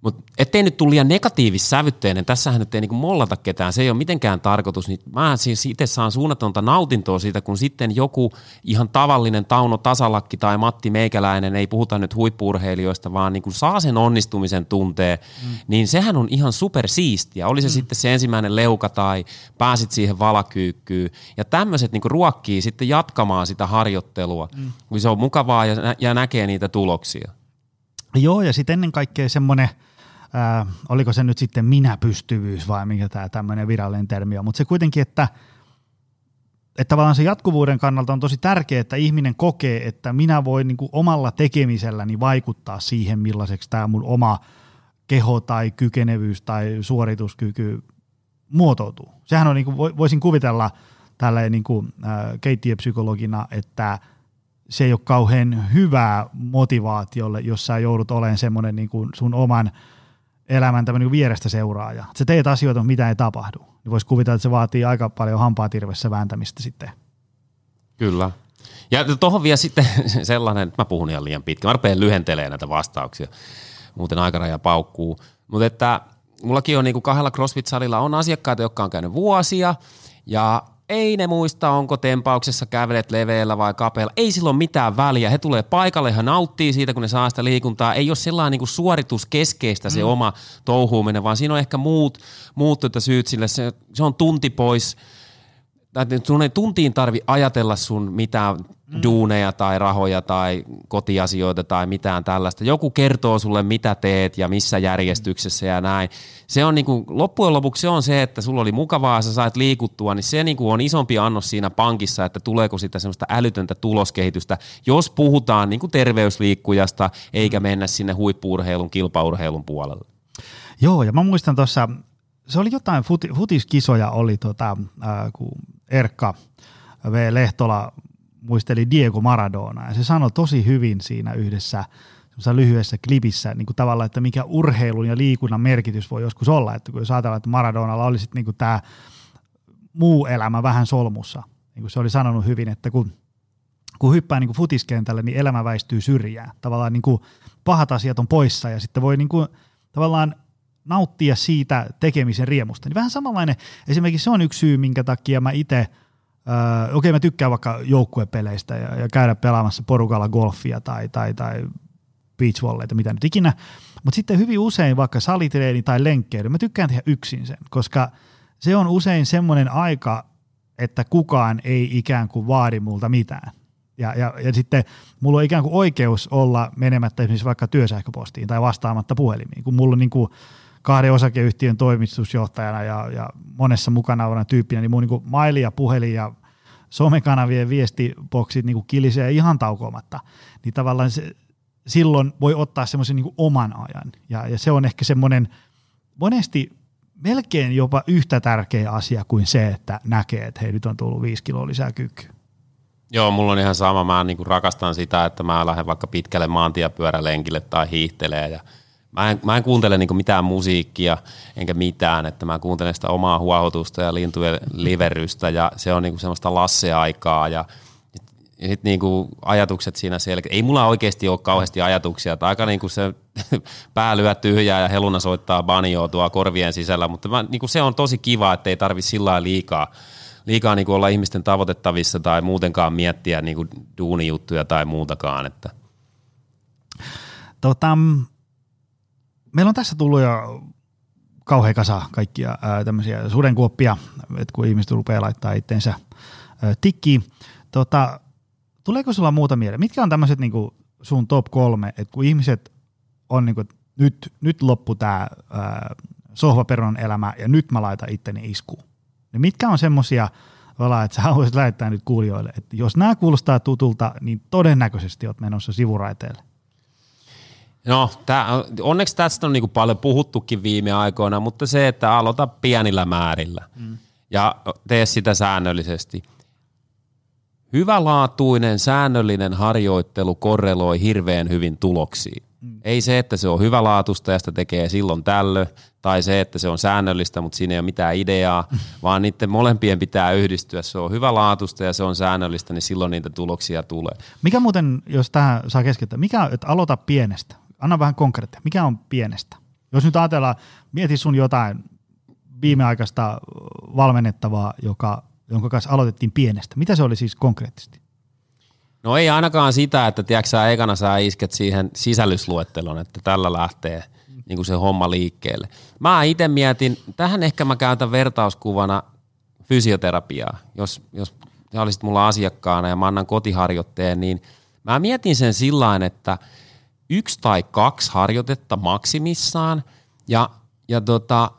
Mutta ettei nyt tule liian negatiivissävytteinen, tässähän nyt ei niinku mollata ketään, se ei ole mitenkään tarkoitus, niin mä siis itse saan suunnatonta nautintoa siitä, kun sitten joku ihan tavallinen Tauno Tasalakki tai Matti Meikäläinen, ei puhuta nyt huippurheilijoista, vaan niinku saa sen onnistumisen tuntee, mm. niin sehän on ihan supersiistiä. Oli se mm. sitten se ensimmäinen leuka tai pääsit siihen valakyykkyyn. Ja tämmöiset niinku ruokkii sitten jatkamaan sitä harjoittelua, mm. kun se on mukavaa ja, ja näkee niitä tuloksia. Joo, ja sitten ennen kaikkea semmoinen – äh, oliko se nyt sitten minä-pystyvyys vai mikä tämä tämmöinen virallinen termi on, mutta se kuitenkin, että että tavallaan se jatkuvuuden kannalta on tosi tärkeää, että ihminen kokee, että minä voin niin kuin omalla tekemiselläni vaikuttaa siihen, millaiseksi tämä mun oma keho tai kykenevyys tai suorituskyky muotoutuu. Sehän on, niin kuin, voisin kuvitella tälleen niin kuin, äh, keittiöpsykologina, että se ei ole kauhean hyvää motivaatiolle, jos sä joudut olemaan semmoinen niin sun oman – elämän tämmöinen niin vierestä seuraaja. Sä teet asioita, mutta mitä ei tapahdu. Niin voisi kuvitella, että se vaatii aika paljon hampaatirvessä vääntämistä sitten. Kyllä. Ja tuohon vielä sitten (laughs) sellainen, että mä puhun ihan liian pitkä. Mä rupean lyhentelemään näitä vastauksia. Muuten aikaraja paukkuu. Mutta että mullakin on niinku kahdella CrossFit-salilla on asiakkaita, jotka on käynyt vuosia ja ei ne muista, onko tempauksessa kävelet leveällä vai kapealla. Ei silloin mitään väliä. He tulee paikalle, he nauttii siitä, kun ne saa sitä liikuntaa. Ei ole sellainen niin kuin suorituskeskeistä se mm. oma touhuuminen, vaan siinä on ehkä muut, muut tuota syyt sille. Se, se on tunti pois – sun ei tuntiin tarvi ajatella sun mitään mm. duuneja tai rahoja tai kotiasioita tai mitään tällaista. Joku kertoo sulle, mitä teet ja missä järjestyksessä ja näin. Se on niinku, loppujen lopuksi se on se, että sulla oli mukavaa, sä sait liikuttua, niin se niinku on isompi annos siinä pankissa, että tuleeko sitä semmoista älytöntä tuloskehitystä, jos puhutaan niinku terveysliikkujasta, eikä mennä sinne huippuurheilun, kilpaurheilun puolelle. Joo, ja mä muistan tuossa, se oli jotain, futiskisoja oli, tota, äh, kun Erkka V. Lehtola muisteli Diego Maradona ja se sanoi tosi hyvin siinä yhdessä lyhyessä klipissä niin kuin tavallaan, että mikä urheilun ja liikunnan merkitys voi joskus olla, että kun jos ajatellaan, että Maradonalla oli sitten niin tämä muu elämä vähän solmussa, niin kuin se oli sanonut hyvin, että kun, kun hyppää niin kuin futiskentälle, niin elämä väistyy syrjään. Tavallaan niin kuin pahat asiat on poissa ja sitten voi niin kuin, tavallaan nauttia siitä tekemisen riemusta. Niin vähän samanlainen, esimerkiksi se on yksi syy, minkä takia mä itse, äh, okei okay, mä tykkään vaikka joukkuepeleistä ja, ja käydä pelaamassa porukalla golfia tai, tai, tai beachvolleita, mitä nyt ikinä, mutta sitten hyvin usein vaikka salitreeni tai lenkkeily, mä tykkään tehdä yksin sen, koska se on usein semmoinen aika, että kukaan ei ikään kuin vaadi multa mitään. Ja, ja, ja sitten mulla on ikään kuin oikeus olla menemättä esimerkiksi vaikka työsähköpostiin tai vastaamatta puhelimiin, kun mulla on niin kuin kahden osakeyhtiön toimitusjohtajana ja, ja monessa mukana olevana tyyppinä, niin mun niin maili ja puhelin ja somekanavien viestiboksit niin kuin kilisee ihan taukoamatta, niin tavallaan se, silloin voi ottaa semmoisen niin oman ajan. Ja, ja se on ehkä semmoinen monesti melkein jopa yhtä tärkeä asia kuin se, että näkee, että hei nyt on tullut viisi kiloa lisää kykyä. Joo, mulla on ihan sama. Mä niin kuin rakastan sitä, että mä lähden vaikka pitkälle maantiepyörälenkille tai hiihtelee ja – Mä en, mä en kuuntele niinku mitään musiikkia enkä mitään, että mä kuuntelen sitä omaa huohotusta ja lintujen liverystä ja se on niinku semmoista lasseaikaa ja ja sitten niinku ajatukset siinä selkeä. Ei mulla oikeasti ole kauheasti ajatuksia, että aika niinku se (laughs) pää lyö tyhjää ja heluna soittaa banjoa tuo korvien sisällä, mutta mä, niinku se on tosi kiva, että ei tarvi sillä liikaa, liikaa niinku olla ihmisten tavoitettavissa tai muutenkaan miettiä niinku duunijuttuja tai muutakaan. Että. Tota, meillä on tässä tullut jo kauhean kasa kaikkia ää, tämmöisiä sudenkuoppia, että kun ihmiset rupeaa laittaa itteensä ää, tikkiin. Tota, tuleeko sulla muuta mieleen? Mitkä on tämmöiset niinku sun top kolme, että kun ihmiset on niinku, nyt, nyt loppu tämä sohvaperon elämä ja nyt mä laitan itteni iskuun. Niin mitkä on semmoisia, että sä haluaisit lähettää nyt kuulijoille, että jos nämä kuulostaa tutulta, niin todennäköisesti oot menossa sivuraiteelle. No, tää, onneksi tästä on niinku paljon puhuttukin viime aikoina, mutta se, että aloita pienillä määrillä mm. ja tee sitä säännöllisesti. Hyvälaatuinen säännöllinen harjoittelu korreloi hirveän hyvin tuloksiin. Mm. Ei se, että se on hyvälaatuista ja sitä tekee silloin tällö, tai se, että se on säännöllistä, mutta siinä ei ole mitään ideaa, (laughs) vaan niiden molempien pitää yhdistyä. Se on hyvälaatuista ja se on säännöllistä, niin silloin niitä tuloksia tulee. Mikä muuten, jos tähän saa keskittää, mikä, että aloita pienestä? Anna vähän konkreettia. Mikä on pienestä? Jos nyt ajatellaan, mieti sun jotain viimeaikaista valmennettavaa, joka, jonka kanssa aloitettiin pienestä. Mitä se oli siis konkreettisesti? No ei ainakaan sitä, että tiedätkö sä, ekana sä isket siihen sisällysluettelon, että tällä lähtee niin kuin se homma liikkeelle. Mä itse mietin, tähän ehkä mä käytän vertauskuvana fysioterapiaa. Jos, jos sä olisit mulla asiakkaana ja mä annan kotiharjoitteen, niin mä mietin sen sillä että – yksi tai kaksi harjoitetta maksimissaan ja, ja tota,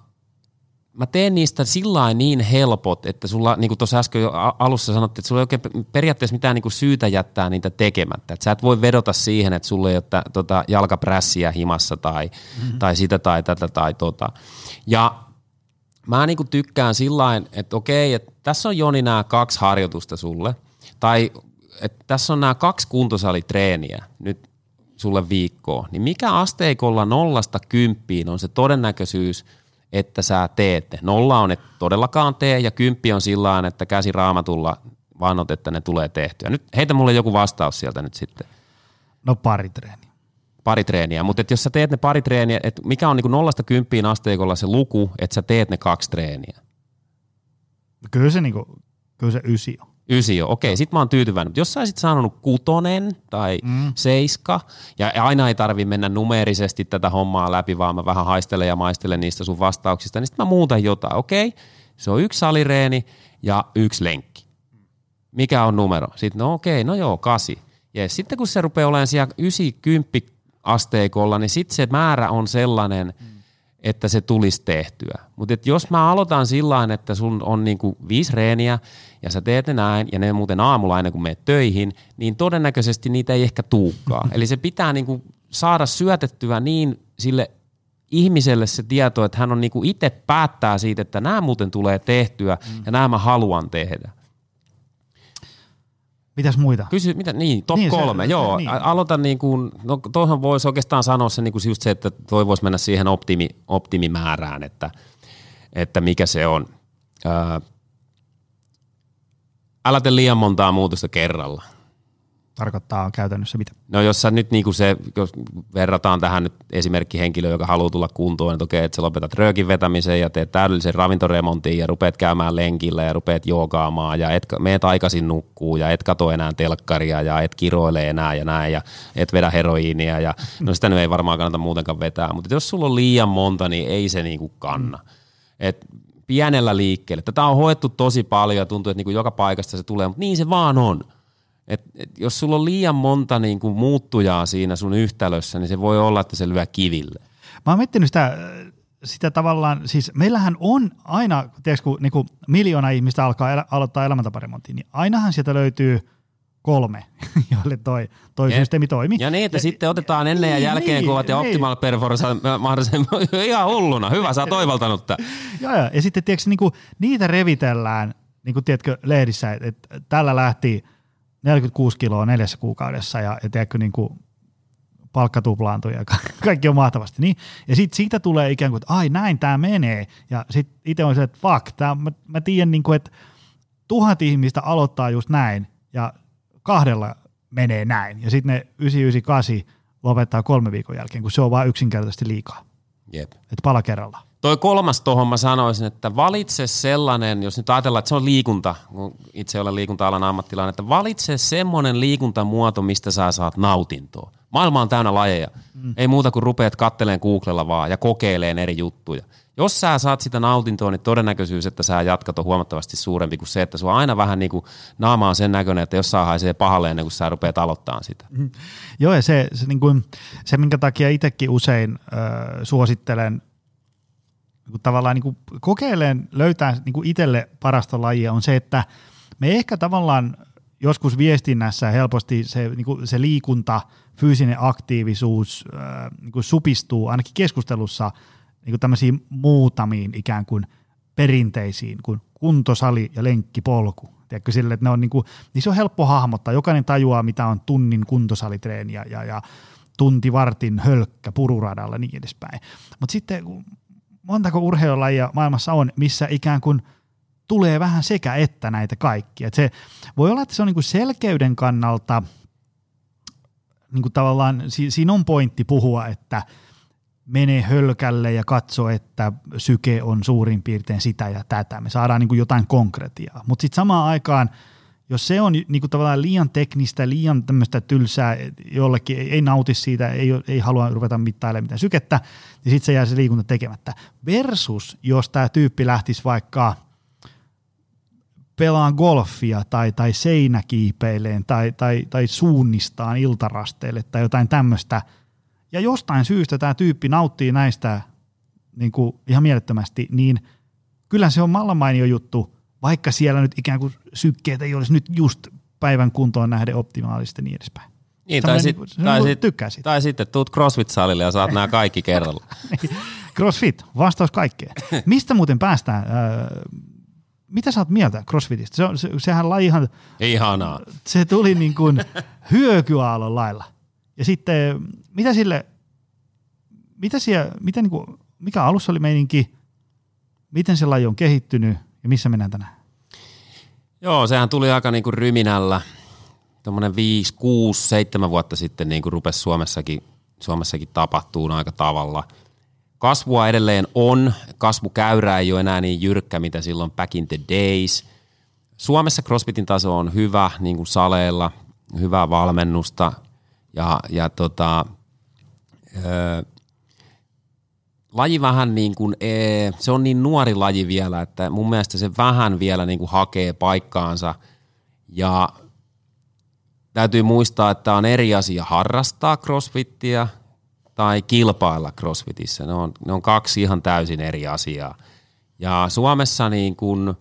mä teen niistä sillä niin helpot, että sulla, niin kuin tuossa äsken jo alussa sanottiin, että sulla ei oikein periaatteessa mitään niin kuin syytä jättää niitä tekemättä. Että sä et voi vedota siihen, että sulla ei ole tota, jalkaprässiä himassa tai, mm-hmm. tai sitä tai tätä tai tota. Ja mä niin kuin tykkään sillä että okei, että tässä on Joni nämä kaksi harjoitusta sulle, tai että tässä on nämä kaksi kuntosalitreeniä nyt sulle viikkoon, niin mikä asteikolla nollasta kymppiin on se todennäköisyys, että sä teet ne? Nolla on, että todellakaan tee, ja kymppi on sillä että käsi raamatulla vannot, että ne tulee tehtyä. Nyt heitä mulle joku vastaus sieltä nyt sitten. No pari treeniä. Pari treeniä, mutta jos sä teet ne pari treeniä, että mikä on niin nollasta kymppiin asteikolla se luku, että sä teet ne kaksi treeniä? Kyllä se, niinku, kyllä se ysi on. Ysi jo, okei, sit mä oon tyytyväinen. Mutta jos sä olisit sanonut kutonen tai mm. seiska, ja aina ei tarvi mennä numeerisesti tätä hommaa läpi, vaan mä vähän haistelen ja maistelen niistä sun vastauksista, niin sit mä muutan jotain, okei, se on yksi salireeni ja yksi lenkki. Mikä on numero? Sitten no okei, no joo, kasi. Ja sitten kun se rupeaa olemaan siellä 90 asteikolla, niin sitten se määrä on sellainen, mm että se tulisi tehtyä. Mutta jos mä aloitan sillä että sun on niinku viisi reeniä ja sä teet ne näin ja ne muuten aamulla aina kun menet töihin, niin todennäköisesti niitä ei ehkä tuukkaa. (laughs) Eli se pitää niinku saada syötettyä niin sille ihmiselle se tieto, että hän on niinku itse päättää siitä, että nämä muuten tulee tehtyä mm. ja nämä mä haluan tehdä. Mitäs muita? Kysy, mitä, niin, top niin, kolme, se, joo. Niin. Aloita niin kuin, no tuohon voisi oikeastaan sanoa se, niin kuin just se, että toi voisi mennä siihen optimi, optimimäärään, että, että mikä se on. Ää, älä tee liian montaa muutosta kerralla tarkoittaa käytännössä mitä? No jos sä nyt niinku se, jos verrataan tähän nyt esimerkki henkilö, joka haluaa tulla kuntoon, että okei, että sä lopetat röökin vetämisen ja teet täydellisen ravintoremontin ja rupeat käymään lenkillä ja rupeat joogaamaan ja et, meet aikaisin nukkuu ja et kato enää telkkaria ja et kiroile enää ja näin ja et vedä heroiinia ja no sitä nyt ei varmaan kannata muutenkaan vetää, mutta jos sulla on liian monta, niin ei se niinku kanna. Et pienellä liikkeellä. Tätä on hoettu tosi paljon ja tuntuu, että niinku joka paikasta se tulee, mutta niin se vaan on – et, et jos sulla on liian monta niin kuin muuttujaa siinä sun yhtälössä, niin se voi olla, että se lyö kiville. Mä oon miettinyt sitä, sitä tavallaan, siis meillähän on aina, tiedätkö, kun niin kuin miljoona ihmistä alkaa elä, aloittaa elämäntaparemontin, niin ainahan sieltä löytyy kolme, (laughs) joille toi, toi ja, systeemi toimii. Ja niin, että ja, sitten otetaan ennen ja jälkeen niin, kuvat ja niin. optimal performance (laughs) mahdollisimman ihan hulluna. Hyvä, sä oot toivaltanut tämän. Joo, ja, ja sitten tiedätkö, niin kuin, niitä revitellään, niin kuin tiedätkö, lehdissä, että, että tällä lähti – 46 kiloa neljässä kuukaudessa ja, ja tiedätkö, niin kuin palkka tuplaantui ja kaikki on mahtavasti. Niin? Ja sitten siitä tulee ikään kuin, että ai näin tämä menee. Ja sitten itse on se, että fuck, tää, mä, mä tiedän, niin kuin, että tuhat ihmistä aloittaa just näin ja kahdella menee näin. Ja sitten ne 998 lopettaa kolme viikon jälkeen, kun se on vain yksinkertaisesti liikaa. Jep. Että pala kerralla. Toi kolmas tuohon mä sanoisin, että valitse sellainen, jos nyt ajatellaan, että se on liikunta, kun itse olen liikunta-alan ammattilainen, että valitse semmoinen liikuntamuoto, mistä sä saat nautintoa. Maailma on täynnä lajeja. Mm. Ei muuta kuin rupeat katteleen Googlella vaan ja kokeileen eri juttuja. Jos sä saat sitä nautintoa, niin todennäköisyys, että sä jatkat on huomattavasti suurempi kuin se, että sua aina vähän niin kuin naama on sen näköinen, että jos saa haisee pahalle ennen kuin sä rupeat aloittamaan sitä. Mm. Joo, ja se, se, niin kuin, se minkä takia itsekin usein äh, suosittelen niin tavallaan niin kuin löytää niin kuin itselle parasta lajia on se, että me ehkä tavallaan joskus viestinnässä helposti se, niin kuin se liikunta, fyysinen aktiivisuus niin kuin supistuu ainakin keskustelussa niin kuin tämmöisiin muutamiin ikään kuin perinteisiin kuin kuntosali ja lenkkipolku. Tiedätkö, sille, että ne on, niin kuin, niin se on helppo hahmottaa. Jokainen tajuaa, mitä on tunnin kuntosalitreeni ja, ja, ja tunti vartin hölkkä pururadalla ja niin edespäin. Mutta sitten montako urheilulajia maailmassa on, missä ikään kuin tulee vähän sekä että näitä kaikkia. Se voi olla, että se on niinku selkeyden kannalta niinku tavallaan, si, siinä on pointti puhua, että mene hölkälle ja katso, että syke on suurin piirtein sitä ja tätä. Me saadaan niinku jotain konkretiaa. Mutta sitten samaan aikaan – jos se on niin kuin tavallaan liian teknistä, liian tämmöistä tylsää, jollekin ei, ei nauti siitä, ei, ei halua ruveta mittailemaan mitään sykettä, niin sitten se jää se liikunta tekemättä. Versus, jos tämä tyyppi lähtisi vaikka pelaan golfia tai, tai seinäkiipeileen tai, tai, tai suunnistaan iltarasteille tai jotain tämmöistä, ja jostain syystä tämä tyyppi nauttii näistä niin kuin ihan mielettömästi, niin kyllä se on mallanmainio juttu – vaikka siellä nyt ikään kuin sykkeet ei olisi nyt just päivän kuntoon nähden optimaalisesti niin edespäin. Niin, tai, sit, niin, tai, sit, tykkää siitä. tai sitten tuut CrossFit-salille ja saat nämä kaikki kerralla. (laughs) Niin. CrossFit, vastaus kaikkeen. Mistä muuten päästään? mitä sä oot mieltä CrossFitista? Se, se, sehän lajihan... Ihanaa. Se tuli niin kuin hyökyaallon lailla. Ja sitten, mitä sille, mitä siellä, miten niin kuin, mikä alussa oli meininki, miten se laji on kehittynyt ja missä mennään tänään? Joo, sehän tuli aika niin kuin ryminällä. Tuommoinen 5, 6, 7 vuotta sitten niin kuin rupesi Suomessakin, Suomessakin tapahtuu aika tavalla. Kasvua edelleen on. Kasvukäyrä ei ole enää niin jyrkkä, mitä silloin back in the days. Suomessa CrossFitin taso on hyvä, niin kuin saleilla, hyvää valmennusta ja, ja tota, öö, laji vähän niin kuin, ee, se on niin nuori laji vielä, että mun mielestä se vähän vielä niin kuin hakee paikkaansa ja täytyy muistaa, että on eri asia harrastaa crossfittiä tai kilpailla crossfitissä. Ne on, ne on kaksi ihan täysin eri asiaa. Ja Suomessa niin kuin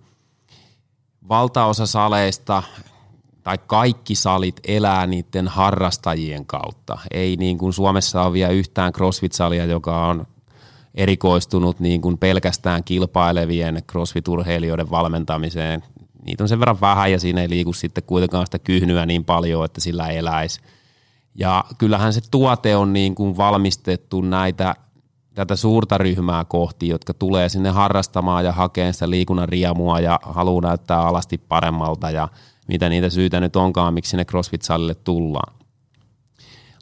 valtaosa saleista tai kaikki salit elää niiden harrastajien kautta. Ei niin kuin Suomessa ole vielä yhtään CrossFit-salia, joka on erikoistunut niin kuin pelkästään kilpailevien crossfit-urheilijoiden valmentamiseen. Niitä on sen verran vähän ja siinä ei liiku sitten kuitenkaan sitä kyhnyä niin paljon, että sillä eläisi. Ja kyllähän se tuote on niin kuin valmistettu näitä tätä suurta ryhmää kohti, jotka tulee sinne harrastamaan ja hakee sitä liikunnan riemua ja haluaa näyttää alasti paremmalta ja mitä niitä syitä nyt onkaan, miksi sinne CrossFit-salille tullaan.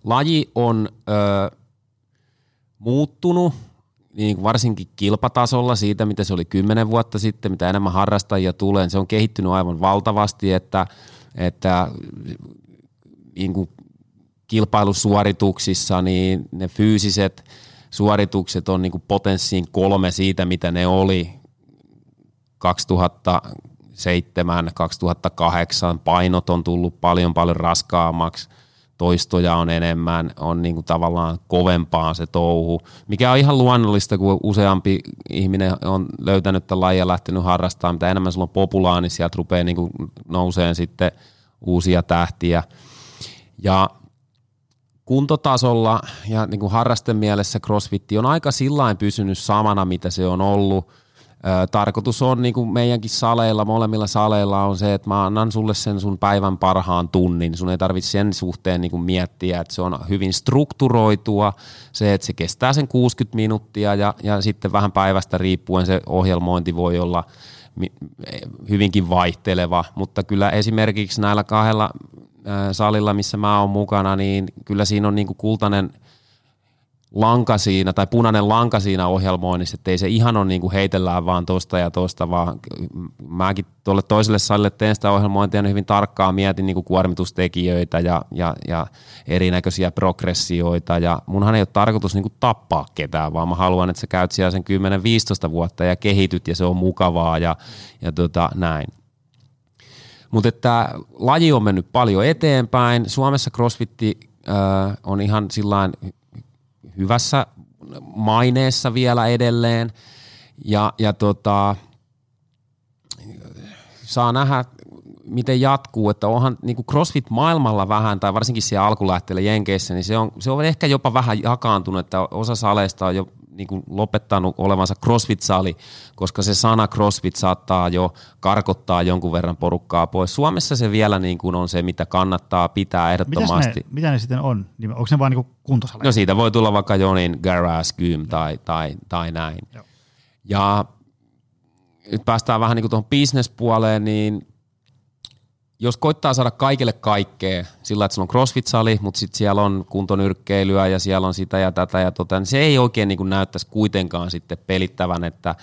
Laji on ö, muuttunut niin varsinkin kilpatasolla siitä, mitä se oli kymmenen vuotta sitten, mitä enemmän harrastajia tulee, se on kehittynyt aivan valtavasti, että, että niin kuin kilpailusuorituksissa niin ne fyysiset suoritukset on niin kuin potenssiin kolme siitä, mitä ne oli 2007, 2008, painot on tullut paljon paljon raskaammaksi – toistoja on enemmän, on niin kuin tavallaan kovempaa se touhu, mikä on ihan luonnollista, kun useampi ihminen on löytänyt tämän lajia lähtenyt harrastamaan, mitä enemmän sulla on populaa, niin sieltä rupeaa niin kuin nouseen sitten uusia tähtiä. Ja kuntotasolla ja niin kuin harrasten mielessä crossfitti on aika sillain pysynyt samana, mitä se on ollut – tarkoitus on niin kuin meidänkin saleilla, molemmilla saleilla on se, että mä annan sulle sen sun päivän parhaan tunnin. Sun ei tarvitse sen suhteen niin kuin miettiä, että se on hyvin strukturoitua, se, että se kestää sen 60 minuuttia ja, ja sitten vähän päivästä riippuen se ohjelmointi voi olla hyvinkin vaihteleva, mutta kyllä esimerkiksi näillä kahdella salilla, missä mä oon mukana, niin kyllä siinä on niin kuin kultainen – lanka siinä tai punainen lanka siinä ohjelmoinnissa, että ei se ihan ole niin kuin heitellään vaan tosta ja tosta, vaan mäkin tuolle toiselle salille teen sitä ohjelmointia niin hyvin tarkkaan mietin niin kuin kuormitustekijöitä ja, ja, ja erinäköisiä progressioita ja munhan ei ole tarkoitus niin kuin tappaa ketään, vaan mä haluan, että sä käyt siellä sen 10-15 vuotta ja kehityt ja se on mukavaa ja, ja tota, näin. Mutta että laji on mennyt paljon eteenpäin. Suomessa crossfitti äh, on ihan sillain hyvässä maineessa vielä edelleen. Ja, ja tota, saa nähdä, miten jatkuu, että onhan niin kuin CrossFit maailmalla vähän, tai varsinkin siellä alkulähteellä Jenkeissä, niin se on, se on ehkä jopa vähän jakaantunut, että osa saleista on jo niin kuin lopettanut olevansa CrossFit-sali, koska se sana CrossFit saattaa jo karkottaa jonkun verran porukkaa pois. Suomessa se vielä niin kuin on se, mitä kannattaa pitää ehdottomasti. ne, mitä ne sitten on? Niin onko ne vain niin kuntosaleja? No siitä voi tulla vaikka Jonin Garage Gym tai, tai, tai näin. Joo. Ja nyt päästään vähän niin kuin tuohon bisnespuoleen, niin jos koittaa saada kaikille kaikkea sillä, että sulla on CrossFit-sali, mutta sitten siellä on kuntonyrkkeilyä ja siellä on sitä ja tätä ja tota, niin se ei oikein niin kuin näyttäisi kuitenkaan sitten pelittävän, että,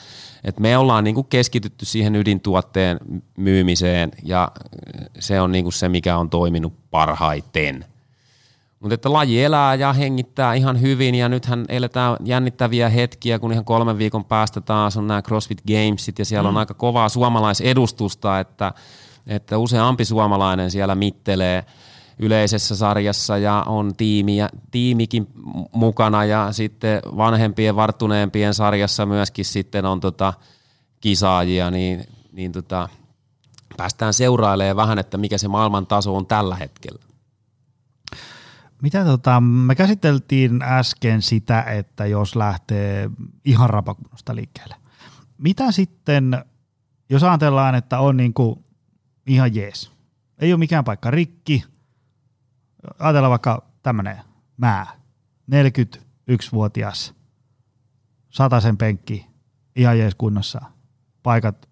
että me ollaan niin kuin keskitytty siihen ydintuotteen myymiseen ja se on niin kuin se, mikä on toiminut parhaiten. Mutta että laji elää ja hengittää ihan hyvin ja nythän eletään jännittäviä hetkiä, kun ihan kolmen viikon päästä taas on nämä CrossFit Gamesit ja siellä mm. on aika kovaa suomalaisedustusta, että – että useampi suomalainen siellä mittelee yleisessä sarjassa ja on tiimi ja, tiimikin mukana ja sitten vanhempien varttuneempien sarjassa myöskin sitten on tota kisaajia, niin, niin tota, päästään seurailemaan vähän, että mikä se maailman taso on tällä hetkellä. Mitä tota, me käsiteltiin äsken sitä, että jos lähtee ihan rapakunnosta liikkeelle. Mitä sitten, jos ajatellaan, että on niin kuin ihan jees. Ei ole mikään paikka rikki. Ajatellaan vaikka tämmöinen mä, 41-vuotias, sen penkki, ihan jees kunnossa, paikat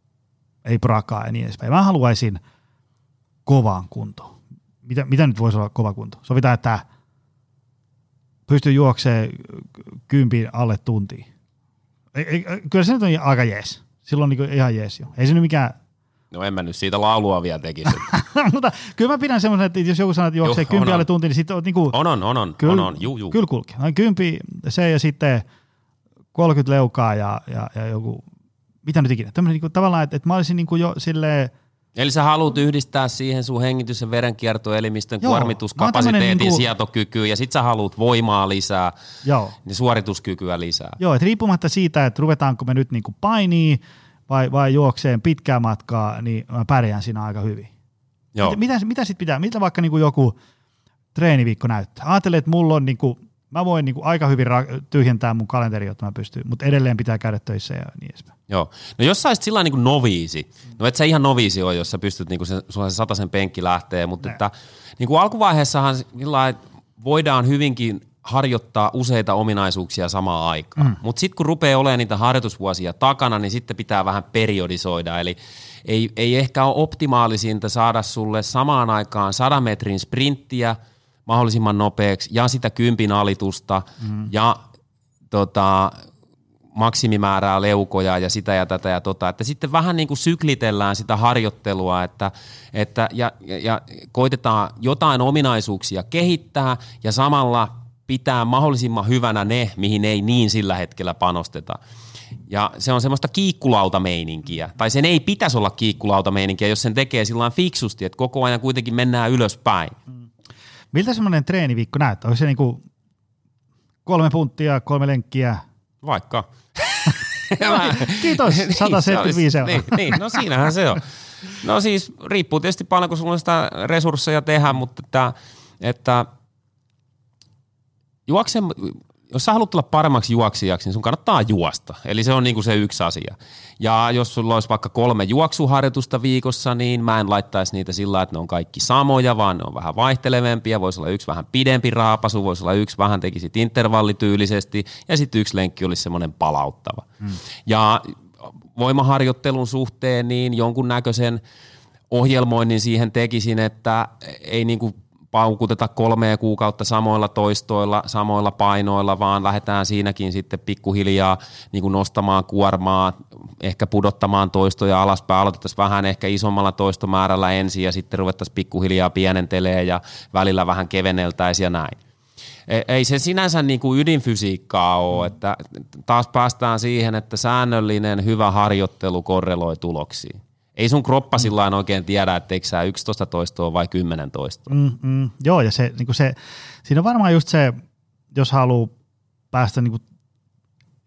ei prakaa ja niin edespäin. Mä haluaisin kovaan kuntoon. Mitä, mitä nyt voisi olla kova kunto? Sovitaan, että pystyy juoksemaan kympin alle tuntiin. Kyllä se nyt on aika jees. Silloin niin ihan jees jo. Ei se nyt mikään No en mä nyt siitä laulua vielä tekisi. (laughs) Mutta kyllä mä pidän semmoisen, että jos joku sanoo, että juoksee kympi alle tunti, niin sitten on niinku... On, on, on, on, kyl, on, on, juu, juu. Kyllä kulkee. No, kympi se ja sitten 30 leukaa ja, ja, ja joku, mitä nyt ikinä. Tämmöinen niinku, tavallaan, että, että mä olisin niinku jo silleen, Eli sä haluat yhdistää siihen sun hengitys- ja verenkiertoelimistön Joo, kuormituskapasiteetin niinku... sietokykyyn ja sit sä haluat voimaa lisää, Joo. niin suorituskykyä lisää. Joo, että riippumatta siitä, että ruvetaanko me nyt niinku painii vai, vai juokseen pitkää matkaa, niin mä pärjään siinä aika hyvin. Joo. Mitä, mitä, mitä sitten pitää, mitä vaikka niinku joku treeniviikko näyttää? Ajattelen, että mulla on niinku, mä voin niinku aika hyvin ra- tyhjentää mun kalenteri, jotta mä pystyn, mutta edelleen pitää käydä töissä ja niin edespäin. Joo. No jos sä olisit sillä niin noviisi, no et sä ihan noviisi ole, jos sä pystyt, niin kuin se, sulla se sataisen penkki lähtee, mutta että, niin kuin alkuvaiheessahan voidaan hyvinkin harjoittaa useita ominaisuuksia samaan aikaan. Mm. Mutta sitten kun rupeaa olemaan niitä harjoitusvuosia takana, niin sitten pitää vähän periodisoida. Eli ei, ei ehkä ole optimaalisinta saada sulle samaan aikaan 100 metrin sprinttiä mahdollisimman nopeaksi ja sitä kympin alitusta mm. ja tota, maksimimäärää leukoja ja sitä ja tätä ja tota, että sitten vähän niin kuin syklitellään sitä harjoittelua, että, että ja, ja, ja koitetaan jotain ominaisuuksia kehittää ja samalla pitää mahdollisimman hyvänä ne, mihin ei niin sillä hetkellä panosteta. Ja se on semmoista kiikkulautameininkiä, tai sen ei pitäisi olla kiikkulautameininkiä, jos sen tekee sillä fiksusti, että koko ajan kuitenkin mennään ylöspäin. Mm. Miltä semmoinen treeniviikko näyttää? Onko se niinku kolme punttia, kolme lenkkiä? Vaikka. (laughs) Kiitos, 175 (laughs) niin, euroa. Niin, niin, no siinähän se on. No siis riippuu tietysti paljon, kun sulla on sitä resursseja tehdä, mutta että, että juokse, jos sä haluat tulla paremmaksi juoksijaksi, niin sun kannattaa juosta. Eli se on niinku se yksi asia. Ja jos sulla olisi vaikka kolme juoksuharjoitusta viikossa, niin mä en laittaisi niitä sillä, että ne on kaikki samoja, vaan ne on vähän vaihtelevempia. Voisi olla yksi vähän pidempi raapasu, voisi olla yksi vähän tekisit intervallityylisesti ja sitten yksi lenkki olisi semmoinen palauttava. Hmm. Ja voimaharjoittelun suhteen niin jonkun näköisen ohjelmoinnin siihen tekisin, että ei niinku paukuteta kolmea kuukautta samoilla toistoilla, samoilla painoilla, vaan lähdetään siinäkin sitten pikkuhiljaa niin kuin nostamaan kuormaa, ehkä pudottamaan toistoja alaspäin, aloitettaisiin vähän ehkä isommalla toistomäärällä ensin ja sitten ruvettaisiin pikkuhiljaa pienentelee ja välillä vähän keveneltäisiin ja näin. E, ei se sinänsä niin kuin ydinfysiikkaa ole, että taas päästään siihen, että säännöllinen hyvä harjoittelu korreloi tuloksiin ei sun kroppa mm. sillä oikein tiedä, että eikö sä 11 toistoa vai 10 toistoa. Mm, mm, joo, ja se, niin se, siinä on varmaan just se, jos haluaa päästä, niin kuin,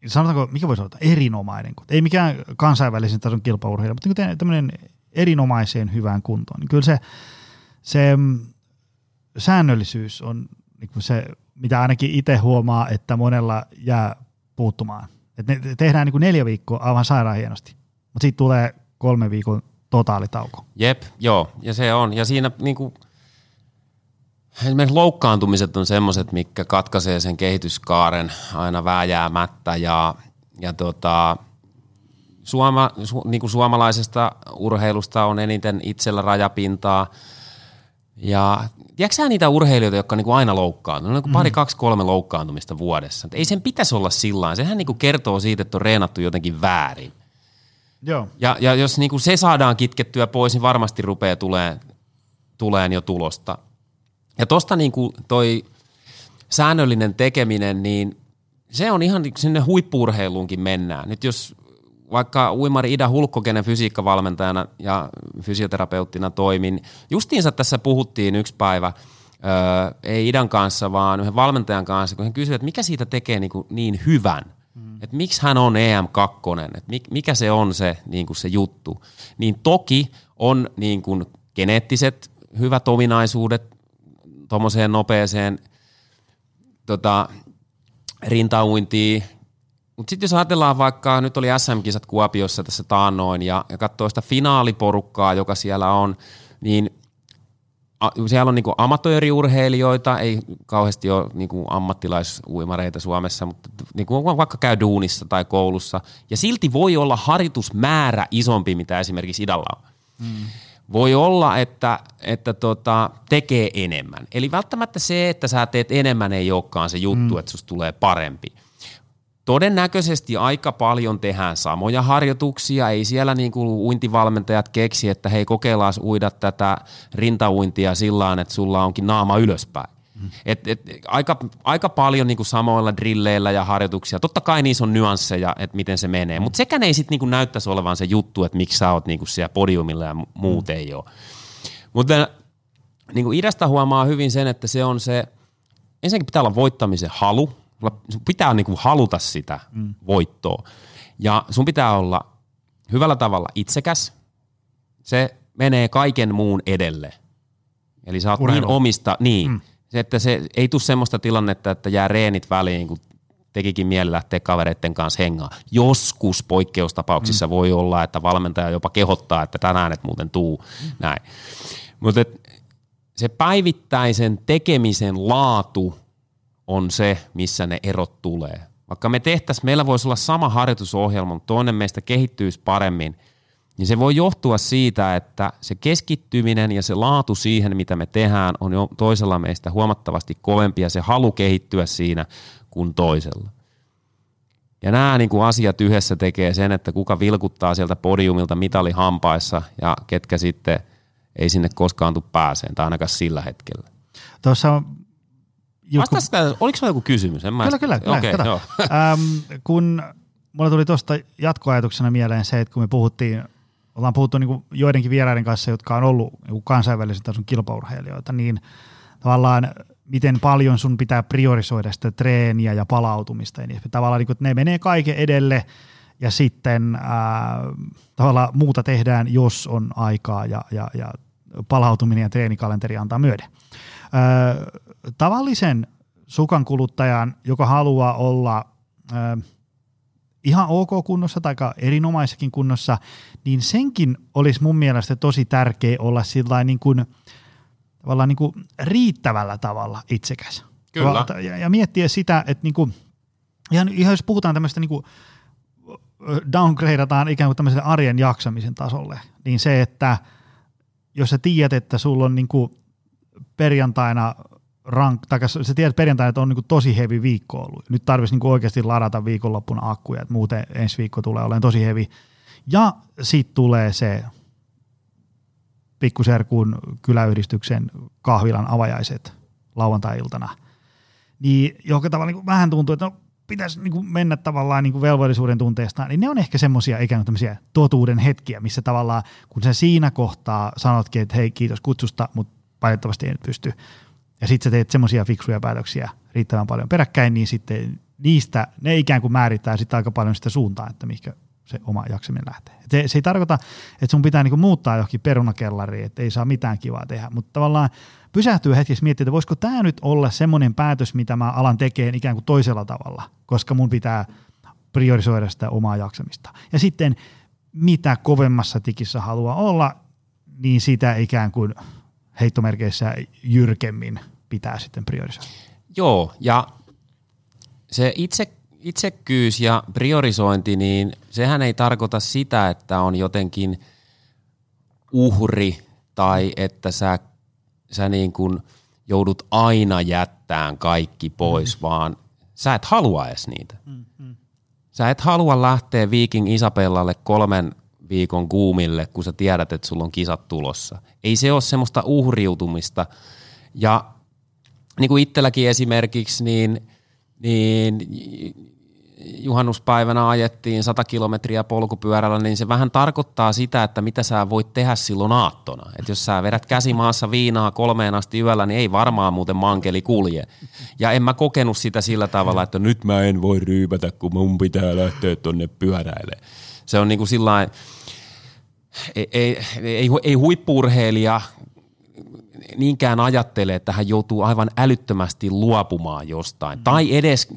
sanotaanko, mikä voisi olla, erinomainen, ei mikään kansainvälisen tason kilpaurheilija, mutta niin tämmöinen erinomaiseen hyvään kuntoon, niin kyllä se, se mm, säännöllisyys on niin kuin se, mitä ainakin itse huomaa, että monella jää puuttumaan. Et ne tehdään niin kuin neljä viikkoa aivan sairaan hienosti, mutta sitten tulee kolme viikon totaalitauko. Jep, joo, ja se on. Ja siinä niin kuin, esimerkiksi loukkaantumiset on semmoiset, mikä katkaisee sen kehityskaaren aina vääjäämättä ja, ja tota, suoma, su, niin kuin suomalaisesta urheilusta on eniten itsellä rajapintaa. Ja tiedätkö niitä urheilijoita, jotka on niin kuin aina loukkaantunut? On niin pari, mm. kaksi, kolme loukkaantumista vuodessa. Ei sen pitäisi olla sillä Sehän niin kuin kertoo siitä, että on reenattu jotenkin väärin. Joo. Ja, ja jos niin kuin se saadaan kitkettyä pois, niin varmasti rupeaa tulee, tuleen jo tulosta. Ja tosta niin kuin toi säännöllinen tekeminen, niin se on ihan sinne huippuurheiluunkin mennään. Nyt jos vaikka uimari Ida Hulkko, kenen fysiikkavalmentajana ja fysioterapeuttina toimin, justiinsa tässä puhuttiin yksi päivä, ei Idan kanssa, vaan yhden valmentajan kanssa, kun hän kysyi, että mikä siitä tekee niin, kuin niin hyvän – Mm. Että miksi hän on EM2, että mikä se on se, niin kuin se juttu. Niin toki on niin kuin geneettiset hyvät ominaisuudet tuommoiseen nopeeseen tota, rintauintiin, mutta sitten jos ajatellaan vaikka, nyt oli SM-kisat Kuopiossa tässä taannoin ja, ja katsoo sitä finaaliporukkaa, joka siellä on, niin siellä on niinku amatööriurheilijoita, ei kauheasti ole niinku ammattilaisuimareita Suomessa, mutta niinku vaikka käy duunissa tai koulussa, ja silti voi olla harjoitusmäärä isompi, mitä esimerkiksi idalla on. Mm. Voi olla, että, että tota, tekee enemmän. Eli välttämättä se, että sä teet enemmän, ei olekaan se juttu, mm. että susta tulee parempi. Todennäköisesti aika paljon tehdään samoja harjoituksia, ei siellä niin kuin uintivalmentajat keksi, että hei kokeillaan uida tätä rintauintia sillä että sulla onkin naama ylöspäin. Mm. Et, et, aika, aika paljon niin kuin samoilla drilleillä ja harjoituksia. Totta kai niissä on nyansseja, että miten se menee, mutta sekään ei sitten niin näyttäisi olevan se juttu, että miksi sä oot niin kuin siellä podiumilla ja muut mm. ei ole. Mutta niin kuin idästä huomaa hyvin sen, että se on se, ensinnäkin pitää olla voittamisen halu, sun pitää niinku haluta sitä mm. voittoa. Ja sun pitää olla hyvällä tavalla itsekäs. Se menee kaiken muun edelle. Eli sä oot Urheilu. niin omista, niin. Mm. Se, että se ei tule semmoista tilannetta, että jää reenit väliin, kun tekikin mieli lähteä kavereiden kanssa hengaa. Joskus poikkeustapauksissa mm. voi olla, että valmentaja jopa kehottaa, että tänään et muuten tuu. Mm. Näin. Mutta se päivittäisen tekemisen laatu on se, missä ne erot tulee. Vaikka me tehtäisiin, meillä voisi olla sama harjoitusohjelma, mutta toinen meistä kehittyisi paremmin, niin se voi johtua siitä, että se keskittyminen ja se laatu siihen, mitä me tehdään, on jo toisella meistä huomattavasti kovempi ja se halu kehittyä siinä kuin toisella. Ja nämä niin kuin asiat yhdessä tekee sen, että kuka vilkuttaa sieltä podiumilta mitali hampaissa ja ketkä sitten ei sinne koskaan tule pääseen, tai ainakaan sillä hetkellä. Tuossa joku... Vastaisiko, oliko se joku kysymys? En mä kyllä, kyllä. kyllä okay, joo. (laughs) Ähm, kun mulla tuli tuosta jatkoajatuksena mieleen se, että kun me puhuttiin, ollaan puhuttu niin joidenkin vieraiden kanssa, jotka on ollut niin kansainvälisen tason kilpaurheilijoita, niin tavallaan miten paljon sun pitää priorisoida sitä treeniä ja palautumista. Ja niin tavallaan niin kuin, että ne menee kaiken edelle ja sitten ää, tavallaan muuta tehdään, jos on aikaa ja, ja, ja palautuminen ja treenikalenteri antaa myöden tavallisen sukan kuluttajan, joka haluaa olla ö, ihan ok kunnossa tai erinomaisessakin kunnossa, niin senkin olisi mun mielestä tosi tärkeä olla sillä niin kuin, tavallaan niin kuin riittävällä tavalla itsekäs. Kyllä. Ja, ja miettiä sitä, että niin kuin, ihan, ihan jos puhutaan tämmöistä niin kuin downgradeataan ikään kuin tämmöiselle arjen jaksamisen tasolle, niin se, että jos sä tiedät, että sulla on niin kuin perjantaina rank, tai sä tiedät perjantaina, että on niin tosi hevi viikko ollut. Nyt tarvitsisi niin oikeasti ladata viikonloppuna akkuja, että muuten ensi viikko tulee olemaan tosi hevi. Ja sitten tulee se pikkuserkun kyläyhdistyksen kahvilan avajaiset lauantai-iltana. Niin joka tavalla niin vähän tuntuu, että no, pitäisi niin mennä tavallaan niin velvollisuuden tunteesta, niin ne on ehkä semmoisia ikään kuin tämmöisiä totuuden hetkiä, missä tavallaan kun sä siinä kohtaa sanotkin, että hei kiitos kutsusta, mutta valitettavasti ei nyt pysty. Ja sitten sä teet semmoisia fiksuja päätöksiä riittävän paljon peräkkäin, niin sitten niistä, ne ikään kuin määrittää sitten aika paljon sitä suuntaa, että mihinkä se oma jaksaminen lähtee. Se, se ei tarkoita, että sun pitää niinku muuttaa johonkin perunakellariin, että ei saa mitään kivaa tehdä, mutta tavallaan pysähtyy hetkessä miettiä, että voisiko tämä nyt olla semmoinen päätös, mitä mä alan tekemään ikään kuin toisella tavalla, koska mun pitää priorisoida sitä omaa jaksamista. Ja sitten mitä kovemmassa tikissä haluaa olla, niin sitä ikään kuin heittomerkeissä jyrkemmin pitää sitten priorisoida. Joo, ja se itse, itsekkyys ja priorisointi, niin sehän ei tarkoita sitä, että on jotenkin uhri tai että sä, sä niin kuin joudut aina jättämään kaikki pois, mm. vaan sä et halua edes niitä. Mm, mm. Sä et halua lähteä Viking Isabellalle kolmen viikon kuumille, kun sä tiedät, että sulla on kisat tulossa. Ei se ole semmoista uhriutumista. Ja niin kuin itselläkin esimerkiksi, niin, niin juhannuspäivänä ajettiin 100 kilometriä polkupyörällä, niin se vähän tarkoittaa sitä, että mitä sä voit tehdä silloin aattona. Että jos sä vedät käsimaassa viinaa kolmeen asti yöllä, niin ei varmaan muuten mankeli kulje. Ja en mä kokenut sitä sillä tavalla, että nyt mä en voi ryypätä, kun mun pitää lähteä tonne pyöräille. Se on niin kuin sillain, ei, ei, ei, ei huippurheilija niinkään ajattele, että hän joutuu aivan älyttömästi luopumaan jostain. Mm. Tai edes,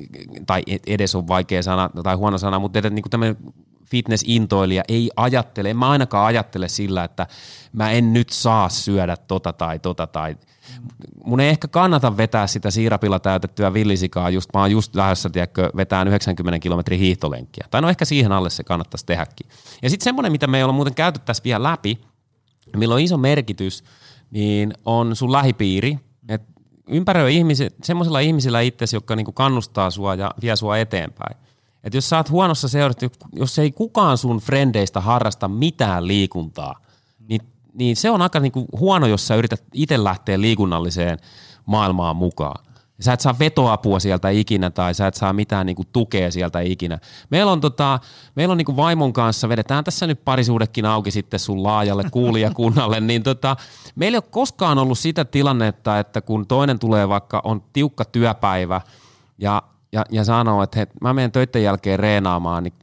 tai edes on vaikea sana tai huono sana, mutta edes niin tämmöinen fitness-intoilija ei ajattele, en mä ainakaan ajattele sillä, että mä en nyt saa syödä tota tai tota tai mun ei ehkä kannata vetää sitä siirapilla täytettyä villisikaa, just, mä oon just lähdössä, tiedätkö, vetään 90 kilometrin hiihtolenkkiä. Tai no ehkä siihen alle se kannattaisi tehdäkin. Ja sitten semmoinen, mitä me ei olla muuten käyty tässä vielä läpi, millä on iso merkitys, niin on sun lähipiiri, että ympäröi ihmiset, semmoisilla ihmisillä itsesi, jotka niinku kannustaa sua ja vie sua eteenpäin. Et jos sä oot huonossa seurassa, jos ei kukaan sun frendeistä harrasta mitään liikuntaa, niin, niin se on aika niinku huono, jos sä yrität itse lähteä liikunnalliseen maailmaan mukaan. Sä et saa vetoapua sieltä ikinä tai sä et saa mitään niinku tukea sieltä ikinä. Meillä on, tota, meillä on niinku vaimon kanssa, vedetään tässä nyt parisuudekin auki sitten sun laajalle kuulijakunnalle, niin tota, meillä ei ole koskaan ollut sitä tilannetta, että kun toinen tulee vaikka on tiukka työpäivä ja ja, ja sanoo, että he, mä menen töiden jälkeen reenaamaan, niin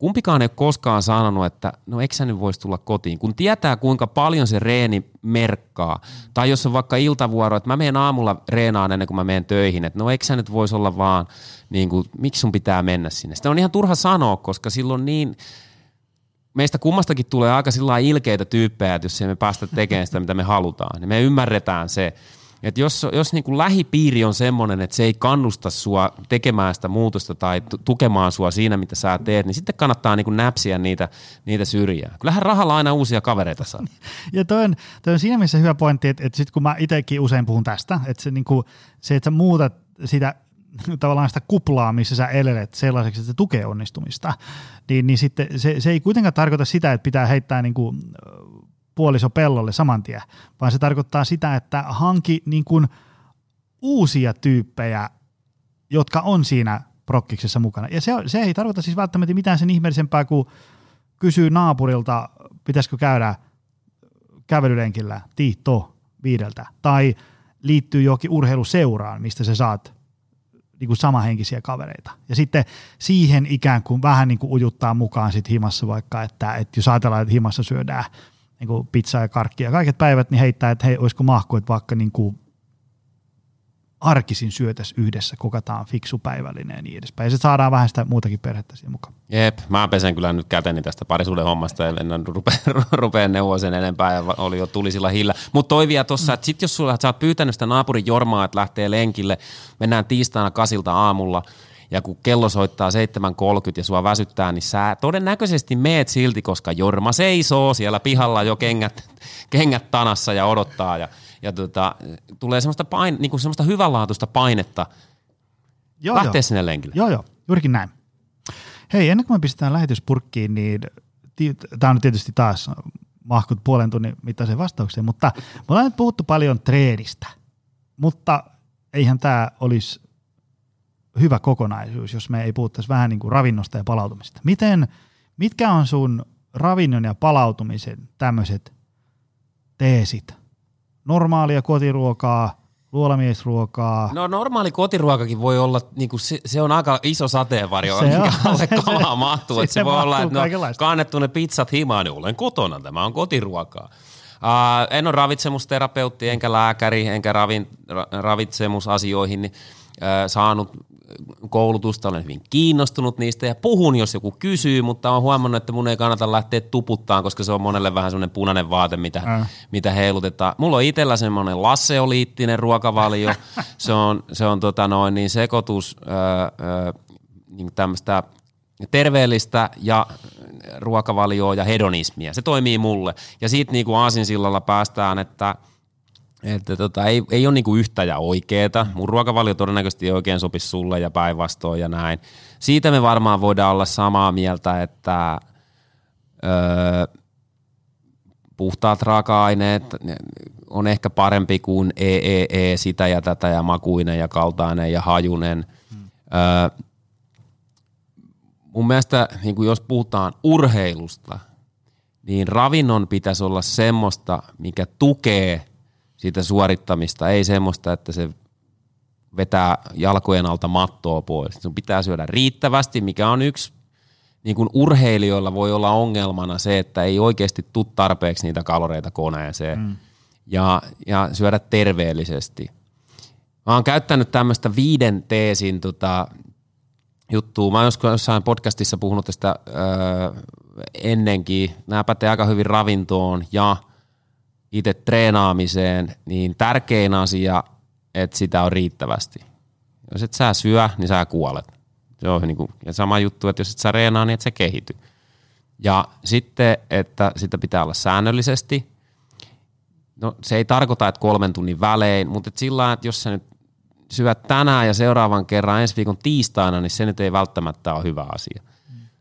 kumpikaan ei ole koskaan sanonut, että no eikö sä nyt voisi tulla kotiin, kun tietää kuinka paljon se reeni merkkaa. Tai jos on vaikka iltavuoro, että mä menen aamulla reenaan ennen kuin mä menen töihin, että no eikö sä nyt voisi olla vaan, niin kuin, miksi sun pitää mennä sinne. Sitä on ihan turha sanoa, koska silloin niin, meistä kummastakin tulee aika sillä ilkeitä tyyppejä, että jos me päästä tekemään sitä, mitä me halutaan, niin me ymmärretään se, et jos jos niin kuin lähipiiri on semmoinen, että se ei kannusta sua tekemään sitä muutosta tai tukemaan sua siinä, mitä sä teet, niin sitten kannattaa niin kuin näpsiä niitä, niitä syrjää. Kyllähän rahalla aina uusia kavereita saa. (laughs) Ja toi on, toi on siinä mielessä hyvä pointti, että, että sit kun mä itsekin usein puhun tästä, että se, niin kuin, se että sä muutat sitä tavallaan sitä kuplaa, missä sä elelet sellaiseksi, että se tukee onnistumista, niin, niin sitten se, se ei kuitenkaan tarkoita sitä, että pitää heittää niin kuin puoliso pellolle saman tien, vaan se tarkoittaa sitä, että hanki niin kuin uusia tyyppejä, jotka on siinä prokkiksessa mukana. Ja se, se ei tarkoita siis välttämättä mitään sen ihmeellisempää, kuin kysyy naapurilta, pitäisikö käydä kävelylenkillä tiitto viideltä, tai liittyy johonkin urheiluseuraan, mistä sä saat niin kuin samahenkisiä kavereita. Ja sitten siihen ikään kuin vähän niin kuin ujuttaa mukaan sit himassa vaikka, että, että jos ajatellaan, että himassa syödään niin kuin pizzaa ja karkkia kaiket päivät, niin heittää, että hei, olisiko mahku, että vaikka niin kuin arkisin syötäs yhdessä, kokataan fiksu päivällinen ja niin edespäin. Ja se saadaan vähän sitä muutakin perhettä siihen mukaan. Jep, mä pesen kyllä nyt käteni tästä parisuuden hommasta ja en rupea, (laughs) rupea neuvoa sen enempää ja oli jo tulisilla hillä. Mutta toi vielä tossa, että sit jos sulla, sä oot pyytänyt sitä naapurin Jormaa, että lähtee lenkille, mennään tiistaina kasilta aamulla – ja kun kello soittaa 7.30 ja sua väsyttää, niin sä todennäköisesti meet silti, koska Jorma seisoo siellä pihalla jo kengät, (laughs) kengät tanassa ja odottaa ja, ja tota, tulee semmoista, pain, niin kuin semmoista hyvänlaatuista painetta joo, lähteä joo. sinne lenkille. Joo, joo, juurikin näin. Hei, ennen kuin me pistetään lähetyspurkkiin, niin tämä on tietysti taas mahkut puolen tunnin mittaisen vastaukseen, mutta me ollaan nyt puhuttu paljon treenistä, mutta eihän tämä olisi hyvä kokonaisuus, jos me ei puhuttaisi vähän niin kuin ravinnosta ja palautumista. Miten, mitkä on sun ravinnon ja palautumisen tämmöiset teesit? Normaalia kotiruokaa, luolamiesruokaa. No normaali kotiruokakin voi olla, niin kuin se, se, on aika iso sateenvarjo, se mikä on, alle (laughs) se, kalaa mahtuu. Se, se, se voi olla, että no, kannettu ne pizzat himaan, niin olen kotona, tämä on kotiruokaa. Uh, en ole ravitsemusterapeutti, enkä lääkäri, enkä ravin, ra, ravitsemusasioihin niin, uh, saanut koulutusta, olen hyvin kiinnostunut niistä ja puhun, jos joku kysyy, mutta olen huomannut, että mun ei kannata lähteä tuputtaan, koska se on monelle vähän semmoinen punainen vaate, mitä, äh. mitä heilutetaan. Mulla on itsellä semmoinen lasseoliittinen ruokavalio, (laughs) se on, se on tota noin, niin sekoitus öö, niin tämmöistä terveellistä ja ruokavalioa ja hedonismia. Se toimii mulle. Ja siitä niin kuin aasinsillalla päästään, että – että tota, ei, ei ole niinku yhtä ja oikeeta. Mun ruokavalio todennäköisesti ei oikein sopisi sulle ja päinvastoin ja näin. Siitä me varmaan voidaan olla samaa mieltä, että öö, puhtaat raaka-aineet on ehkä parempi kuin EEE, sitä ja tätä ja makuinen ja kaltainen ja hajunen. Hmm. Öö, mun mielestä niin jos puhutaan urheilusta, niin ravinnon pitäisi olla semmoista, mikä tukee – siitä suorittamista, ei semmoista, että se vetää jalkojen alta mattoa pois. Sun pitää syödä riittävästi, mikä on yksi niin kuin urheilijoilla voi olla ongelmana se, että ei oikeasti tule tarpeeksi niitä kaloreita koneeseen mm. ja, ja syödä terveellisesti. Mä oon käyttänyt tämmöistä viiden teesin tota, juttua. Mä oon joskus jossain podcastissa puhunut tästä öö, ennenkin. Nämä pätee aika hyvin ravintoon ja itse treenaamiseen, niin tärkein asia, että sitä on riittävästi. Jos et sä syö, niin sä kuolet. Se on niin kuin, ja sama juttu, että jos et sä reenaa, niin et se kehity. Ja sitten, että sitä pitää olla säännöllisesti. No se ei tarkoita, että kolmen tunnin välein, mutta et sillä että jos sä nyt syöt tänään ja seuraavan kerran ensi viikon tiistaina, niin se nyt ei välttämättä ole hyvä asia.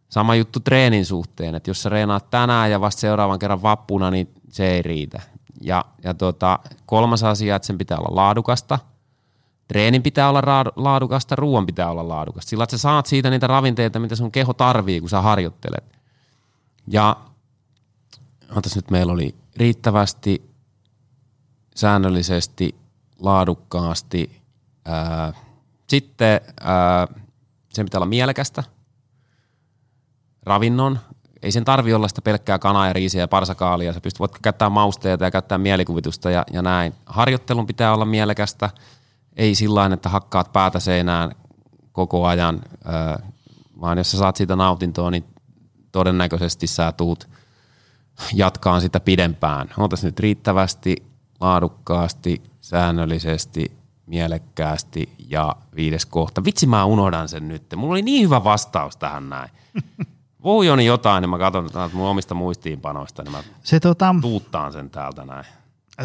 Sama juttu treenin suhteen, että jos sä reenaat tänään ja vasta seuraavan kerran vappuna, niin se ei riitä. Ja, ja tota, kolmas asia, että sen pitää olla laadukasta. Treenin pitää olla laadukasta, ruoan pitää olla laadukasta. Sillä että sä saat siitä niitä ravinteita, mitä sun keho tarvii, kun sä harjoittelet. Ja antas nyt meillä oli riittävästi, säännöllisesti, laadukkaasti. Ää, sitten ää, sen pitää olla mielekästä. Ravinnon, ei sen tarvi olla sitä pelkkää kanaa ja riisiä ja parsakaalia. Sä pystyt, voit käyttää mausteita ja käyttää mielikuvitusta ja, ja näin. Harjoittelun pitää olla mielekästä. Ei sillä että hakkaat päätä seinään koko ajan, vaan jos sä saat siitä nautintoa, niin todennäköisesti sä tuut jatkaan sitä pidempään. Otas nyt riittävästi, laadukkaasti, säännöllisesti, mielekkäästi ja viides kohta. Vitsi mä unohdan sen nyt. Mulla oli niin hyvä vastaus tähän näin. Voi jotain, niin mä katson että mun omista muistiinpanoista, niin mä se, tota, tuuttaan sen täältä näin.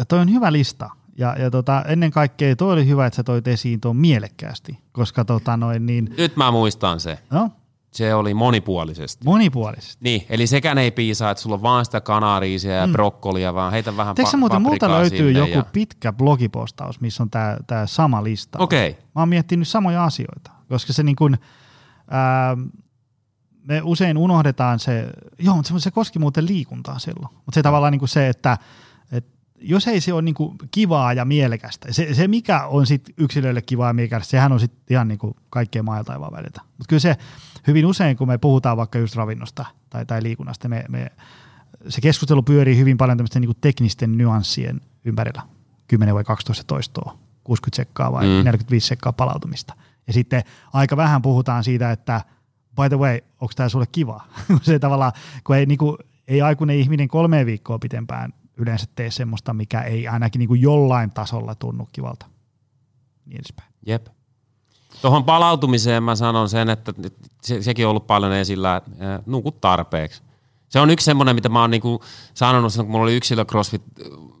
Toi on hyvä lista. Ja, ja tota, ennen kaikkea toi oli hyvä, että sä toit esiin tuon mielekkäästi, koska tota noin niin... Nyt mä muistan se. No? Se oli monipuolisesti. Monipuolisesti. Niin, eli sekään ei piisaa, että sulla on vaan sitä kanariisia ja mm. brokkolia, vaan heitä vähän Teekö pa- muuten, multa löytyy joku ja... pitkä blogipostaus, missä on tämä tää sama lista. Okei. Okay. Mä oon miettinyt samoja asioita, koska se niin kuin, ää, me usein unohdetaan se, joo, mutta se koski muuten liikuntaa silloin, mutta se tavallaan niin kuin se, että jos ei se ole niin kuin kivaa ja mielekästä, se, se mikä on sit yksilöille kivaa ja mielekästä, sehän on sitten ihan niin kuin kaikkea maa taivaan väliltä. Mutta kyllä se hyvin usein, kun me puhutaan vaikka just ravinnosta tai, tai liikunnasta, me, me, se keskustelu pyörii hyvin paljon tämmöisten niin kuin teknisten nyanssien ympärillä. 10 vai 12 toistoa, 60 sekkaa vai mm. 45 sekkaa palautumista. Ja sitten aika vähän puhutaan siitä, että by the way, onko tämä sulle kiva? (laughs) se tavallaan, kun ei, niin kuin, ei aikuinen ihminen kolme viikkoa pitempään yleensä tee semmoista, mikä ei ainakin niin kuin jollain tasolla tunnu kivalta. Niin edespäin. Jep. Tuohon palautumiseen mä sanon sen, että se, sekin on ollut paljon esillä, että nukut tarpeeksi. Se on yksi semmoinen, mitä mä oon niinku sanonut kun mulla oli yksilö CrossFit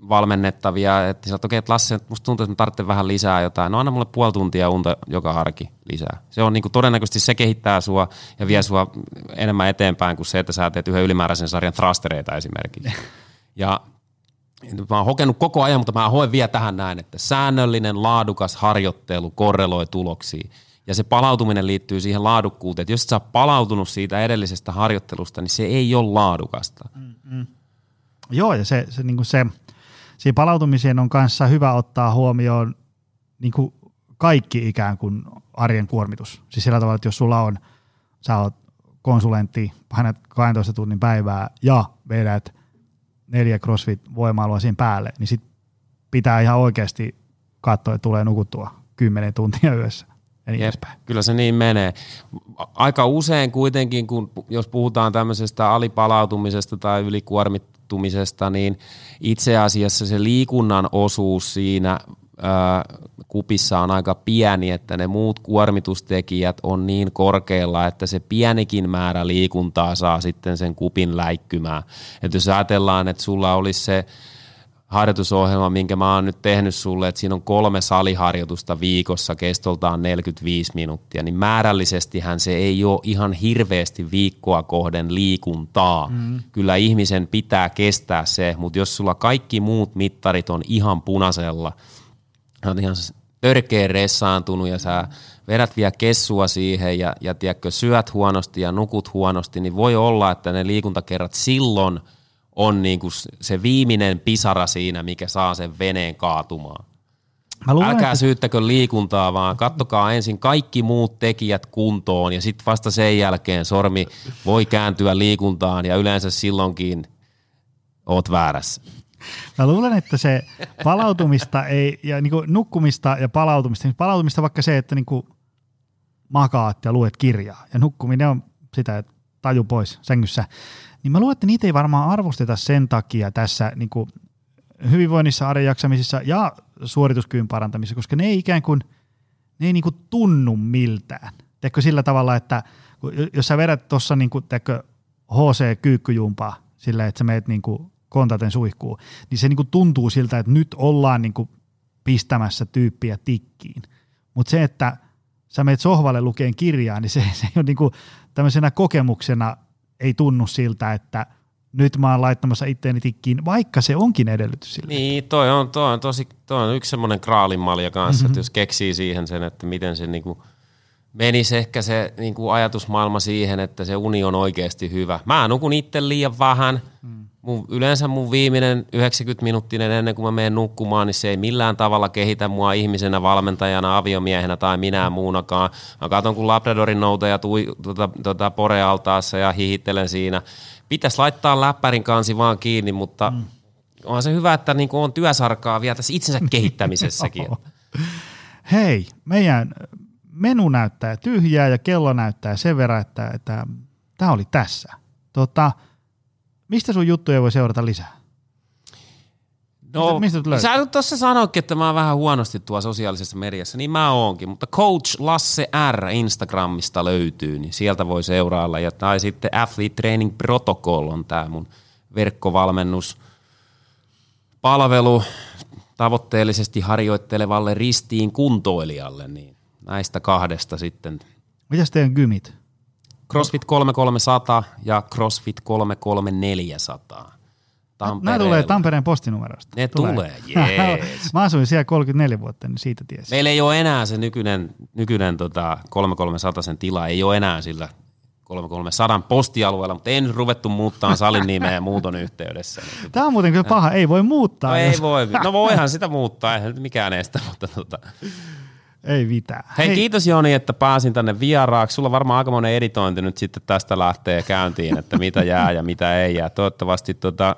valmennettavia, että sä okei, okay, Lasse, musta tuntuu, että mä tarvitsen vähän lisää jotain. No anna mulle puoli tuntia unta joka harki lisää. Se on niinku todennäköisesti se kehittää sua ja vie sua enemmän eteenpäin kuin se, että sä teet yhden ylimääräisen sarjan thrustereita esimerkiksi. (laughs) Ja mä oon hokenut koko ajan, mutta mä hoen vielä tähän näin, että säännöllinen laadukas harjoittelu korreloi tuloksiin. Ja se palautuminen liittyy siihen laadukkuuteen, että jos et sä oot palautunut siitä edellisestä harjoittelusta, niin se ei ole laadukasta. Mm-hmm. Joo, ja se, se, niin se siihen palautumiseen on kanssa hyvä ottaa huomioon niin kuin kaikki ikään kuin arjen kuormitus. Siis sillä tavalla, että jos sulla on, sä oot konsulentti, painat 12 tunnin päivää ja vedät – neljä CrossFit-voimailua siinä päälle, niin sit pitää ihan oikeasti katsoa, että tulee nukuttua kymmenen tuntia yössä. Ja niin Jep, kyllä se niin menee. Aika usein kuitenkin, kun jos puhutaan tämmöisestä alipalautumisesta tai ylikuormittumisesta, niin itse asiassa se liikunnan osuus siinä kupissa on aika pieni, että ne muut kuormitustekijät on niin korkealla, että se pienikin määrä liikuntaa saa sitten sen kupin läikkymään. Että jos ajatellaan, että sulla olisi se harjoitusohjelma, minkä mä oon nyt tehnyt sulle, että siinä on kolme saliharjoitusta viikossa kestoltaan 45 minuuttia, niin määrällisestihän se ei ole ihan hirveästi viikkoa kohden liikuntaa. Mm. Kyllä ihmisen pitää kestää se, mutta jos sulla kaikki muut mittarit on ihan punaisella – on ihan törkeä ressaantunut ja sä vedät vielä kessua siihen ja, ja tiedätkö, syöt huonosti ja nukut huonosti, niin voi olla, että ne liikuntakerrat silloin on niin kuin se viimeinen pisara siinä, mikä saa sen veneen kaatumaan. Mä luulen, Älkää että... syyttäkö liikuntaa, vaan kattokaa ensin kaikki muut tekijät kuntoon ja sitten vasta sen jälkeen sormi voi kääntyä liikuntaan ja yleensä silloinkin oot väärässä. Mä luulen, että se palautumista ei, ja niin nukkumista ja palautumista, niin palautumista vaikka se, että niin makaat ja luet kirjaa ja nukkuminen on sitä, että taju pois sängyssä, niin mä luulen, että niitä ei varmaan arvosteta sen takia tässä niin kuin hyvinvoinnissa, arjen jaksamisessa ja suorituskyvyn parantamisessa, koska ne ei ikään kuin, ne ei niin kuin tunnu miltään. Teekö sillä tavalla, että jos sä vedät tuossa niin HC-kyykkyjumpaa sillä, että sä meet niin kuin kontaten suihkuun, niin se niin kuin tuntuu siltä, että nyt ollaan niin kuin pistämässä tyyppiä tikkiin. Mutta se, että sä meet sohvalle lukeen kirjaa, niin se, (laughs) se ole niin kuin tämmöisenä kokemuksena ei tunnu siltä, että nyt mä oon laittamassa itteeni tikkiin, vaikka se onkin edellytys sille. Niin, toi on, toi on, tosi, toi on yksi semmoinen kraalinmalja kanssa, mm-hmm. että jos keksii siihen sen, että miten se niinku menisi ehkä se niinku ajatusmaailma siihen, että se uni on oikeasti hyvä. Mä nukun itse liian vähän. Mm. Mun, yleensä mun viimeinen 90 minuuttinen ennen kuin mä menen nukkumaan, niin se ei millään tavalla kehitä mua ihmisenä, valmentajana, aviomiehenä tai minä muunakaan. Mä katson, kun Labradorin noutaja tui tuota, tuota porealtaassa ja hihittelen siinä – pitäisi laittaa läppärin kansi vaan kiinni, mutta mm. onhan se hyvä, että niin on työsarkaa vielä tässä itsensä (laughs) kehittämisessäkin. Hei, meidän menu näyttää tyhjää ja kello näyttää sen verran, että, että tämä oli tässä. Tota, mistä sun juttuja voi seurata lisää? No, mistä, mistä sä tuossa sanoikin, että mä oon vähän huonosti tuolla sosiaalisessa mediassa, niin mä oonkin, mutta Coach Lasse R Instagramista löytyy, niin sieltä voi seurailla. Ja, tai sitten Athlete Training Protocol on tämä mun verkkovalmennus palvelu tavoitteellisesti harjoittelevalle ristiin kuntoilijalle, niin näistä kahdesta sitten. Mitäs teidän gymit? CrossFit 3300 ja CrossFit 33400. Nämä tulee Tampereen postinumerosta. Ne tulee, tulee (laughs) jees. Mä asuin siellä 34 vuotta, niin siitä tiesin. Meillä ei ole enää se nykyinen, nykyinen tota 3300 sen tila, ei ole enää sillä 3300 postialueella, mutta en ruvettu muuttaa salin nimeä muuton yhteydessä. (laughs) Tämä on muuten kyllä paha, ei voi muuttaa. No, jos... ei voi, no voihan (laughs) sitä muuttaa, eihän mikään estä, mutta tota, ei mitään. Hei, Hei, kiitos Joni, että pääsin tänne vieraaksi. Sulla varmaan aika monen editointi nyt sitten tästä lähtee käyntiin, että mitä jää ja mitä ei jää. Toivottavasti tota,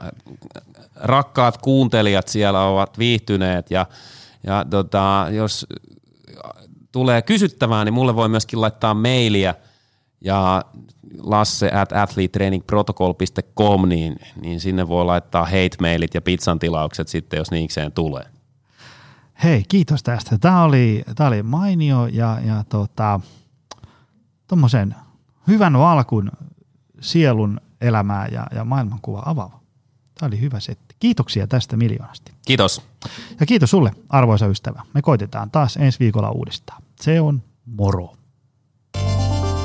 rakkaat kuuntelijat siellä ovat viihtyneet ja, ja tota, jos tulee kysyttävää, niin mulle voi myöskin laittaa mailia ja lasse at athletetrainingprotocol.com, niin, niin sinne voi laittaa hate-mailit ja pizzan tilaukset sitten, jos niikseen tulee. Hei, kiitos tästä. Tämä oli, tämä oli mainio ja, ja tota, tuommoisen hyvän alkun sielun elämää ja, ja maailmankuva avaava. Tämä oli hyvä setti. Kiitoksia tästä miljoonasti. Kiitos. Ja kiitos sulle, arvoisa ystävä. Me koitetaan taas ensi viikolla uudestaan. Se on moro.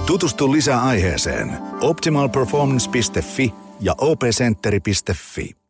Tutustu lisää aiheeseen optimalperformance.fi ja opcenteri.fi.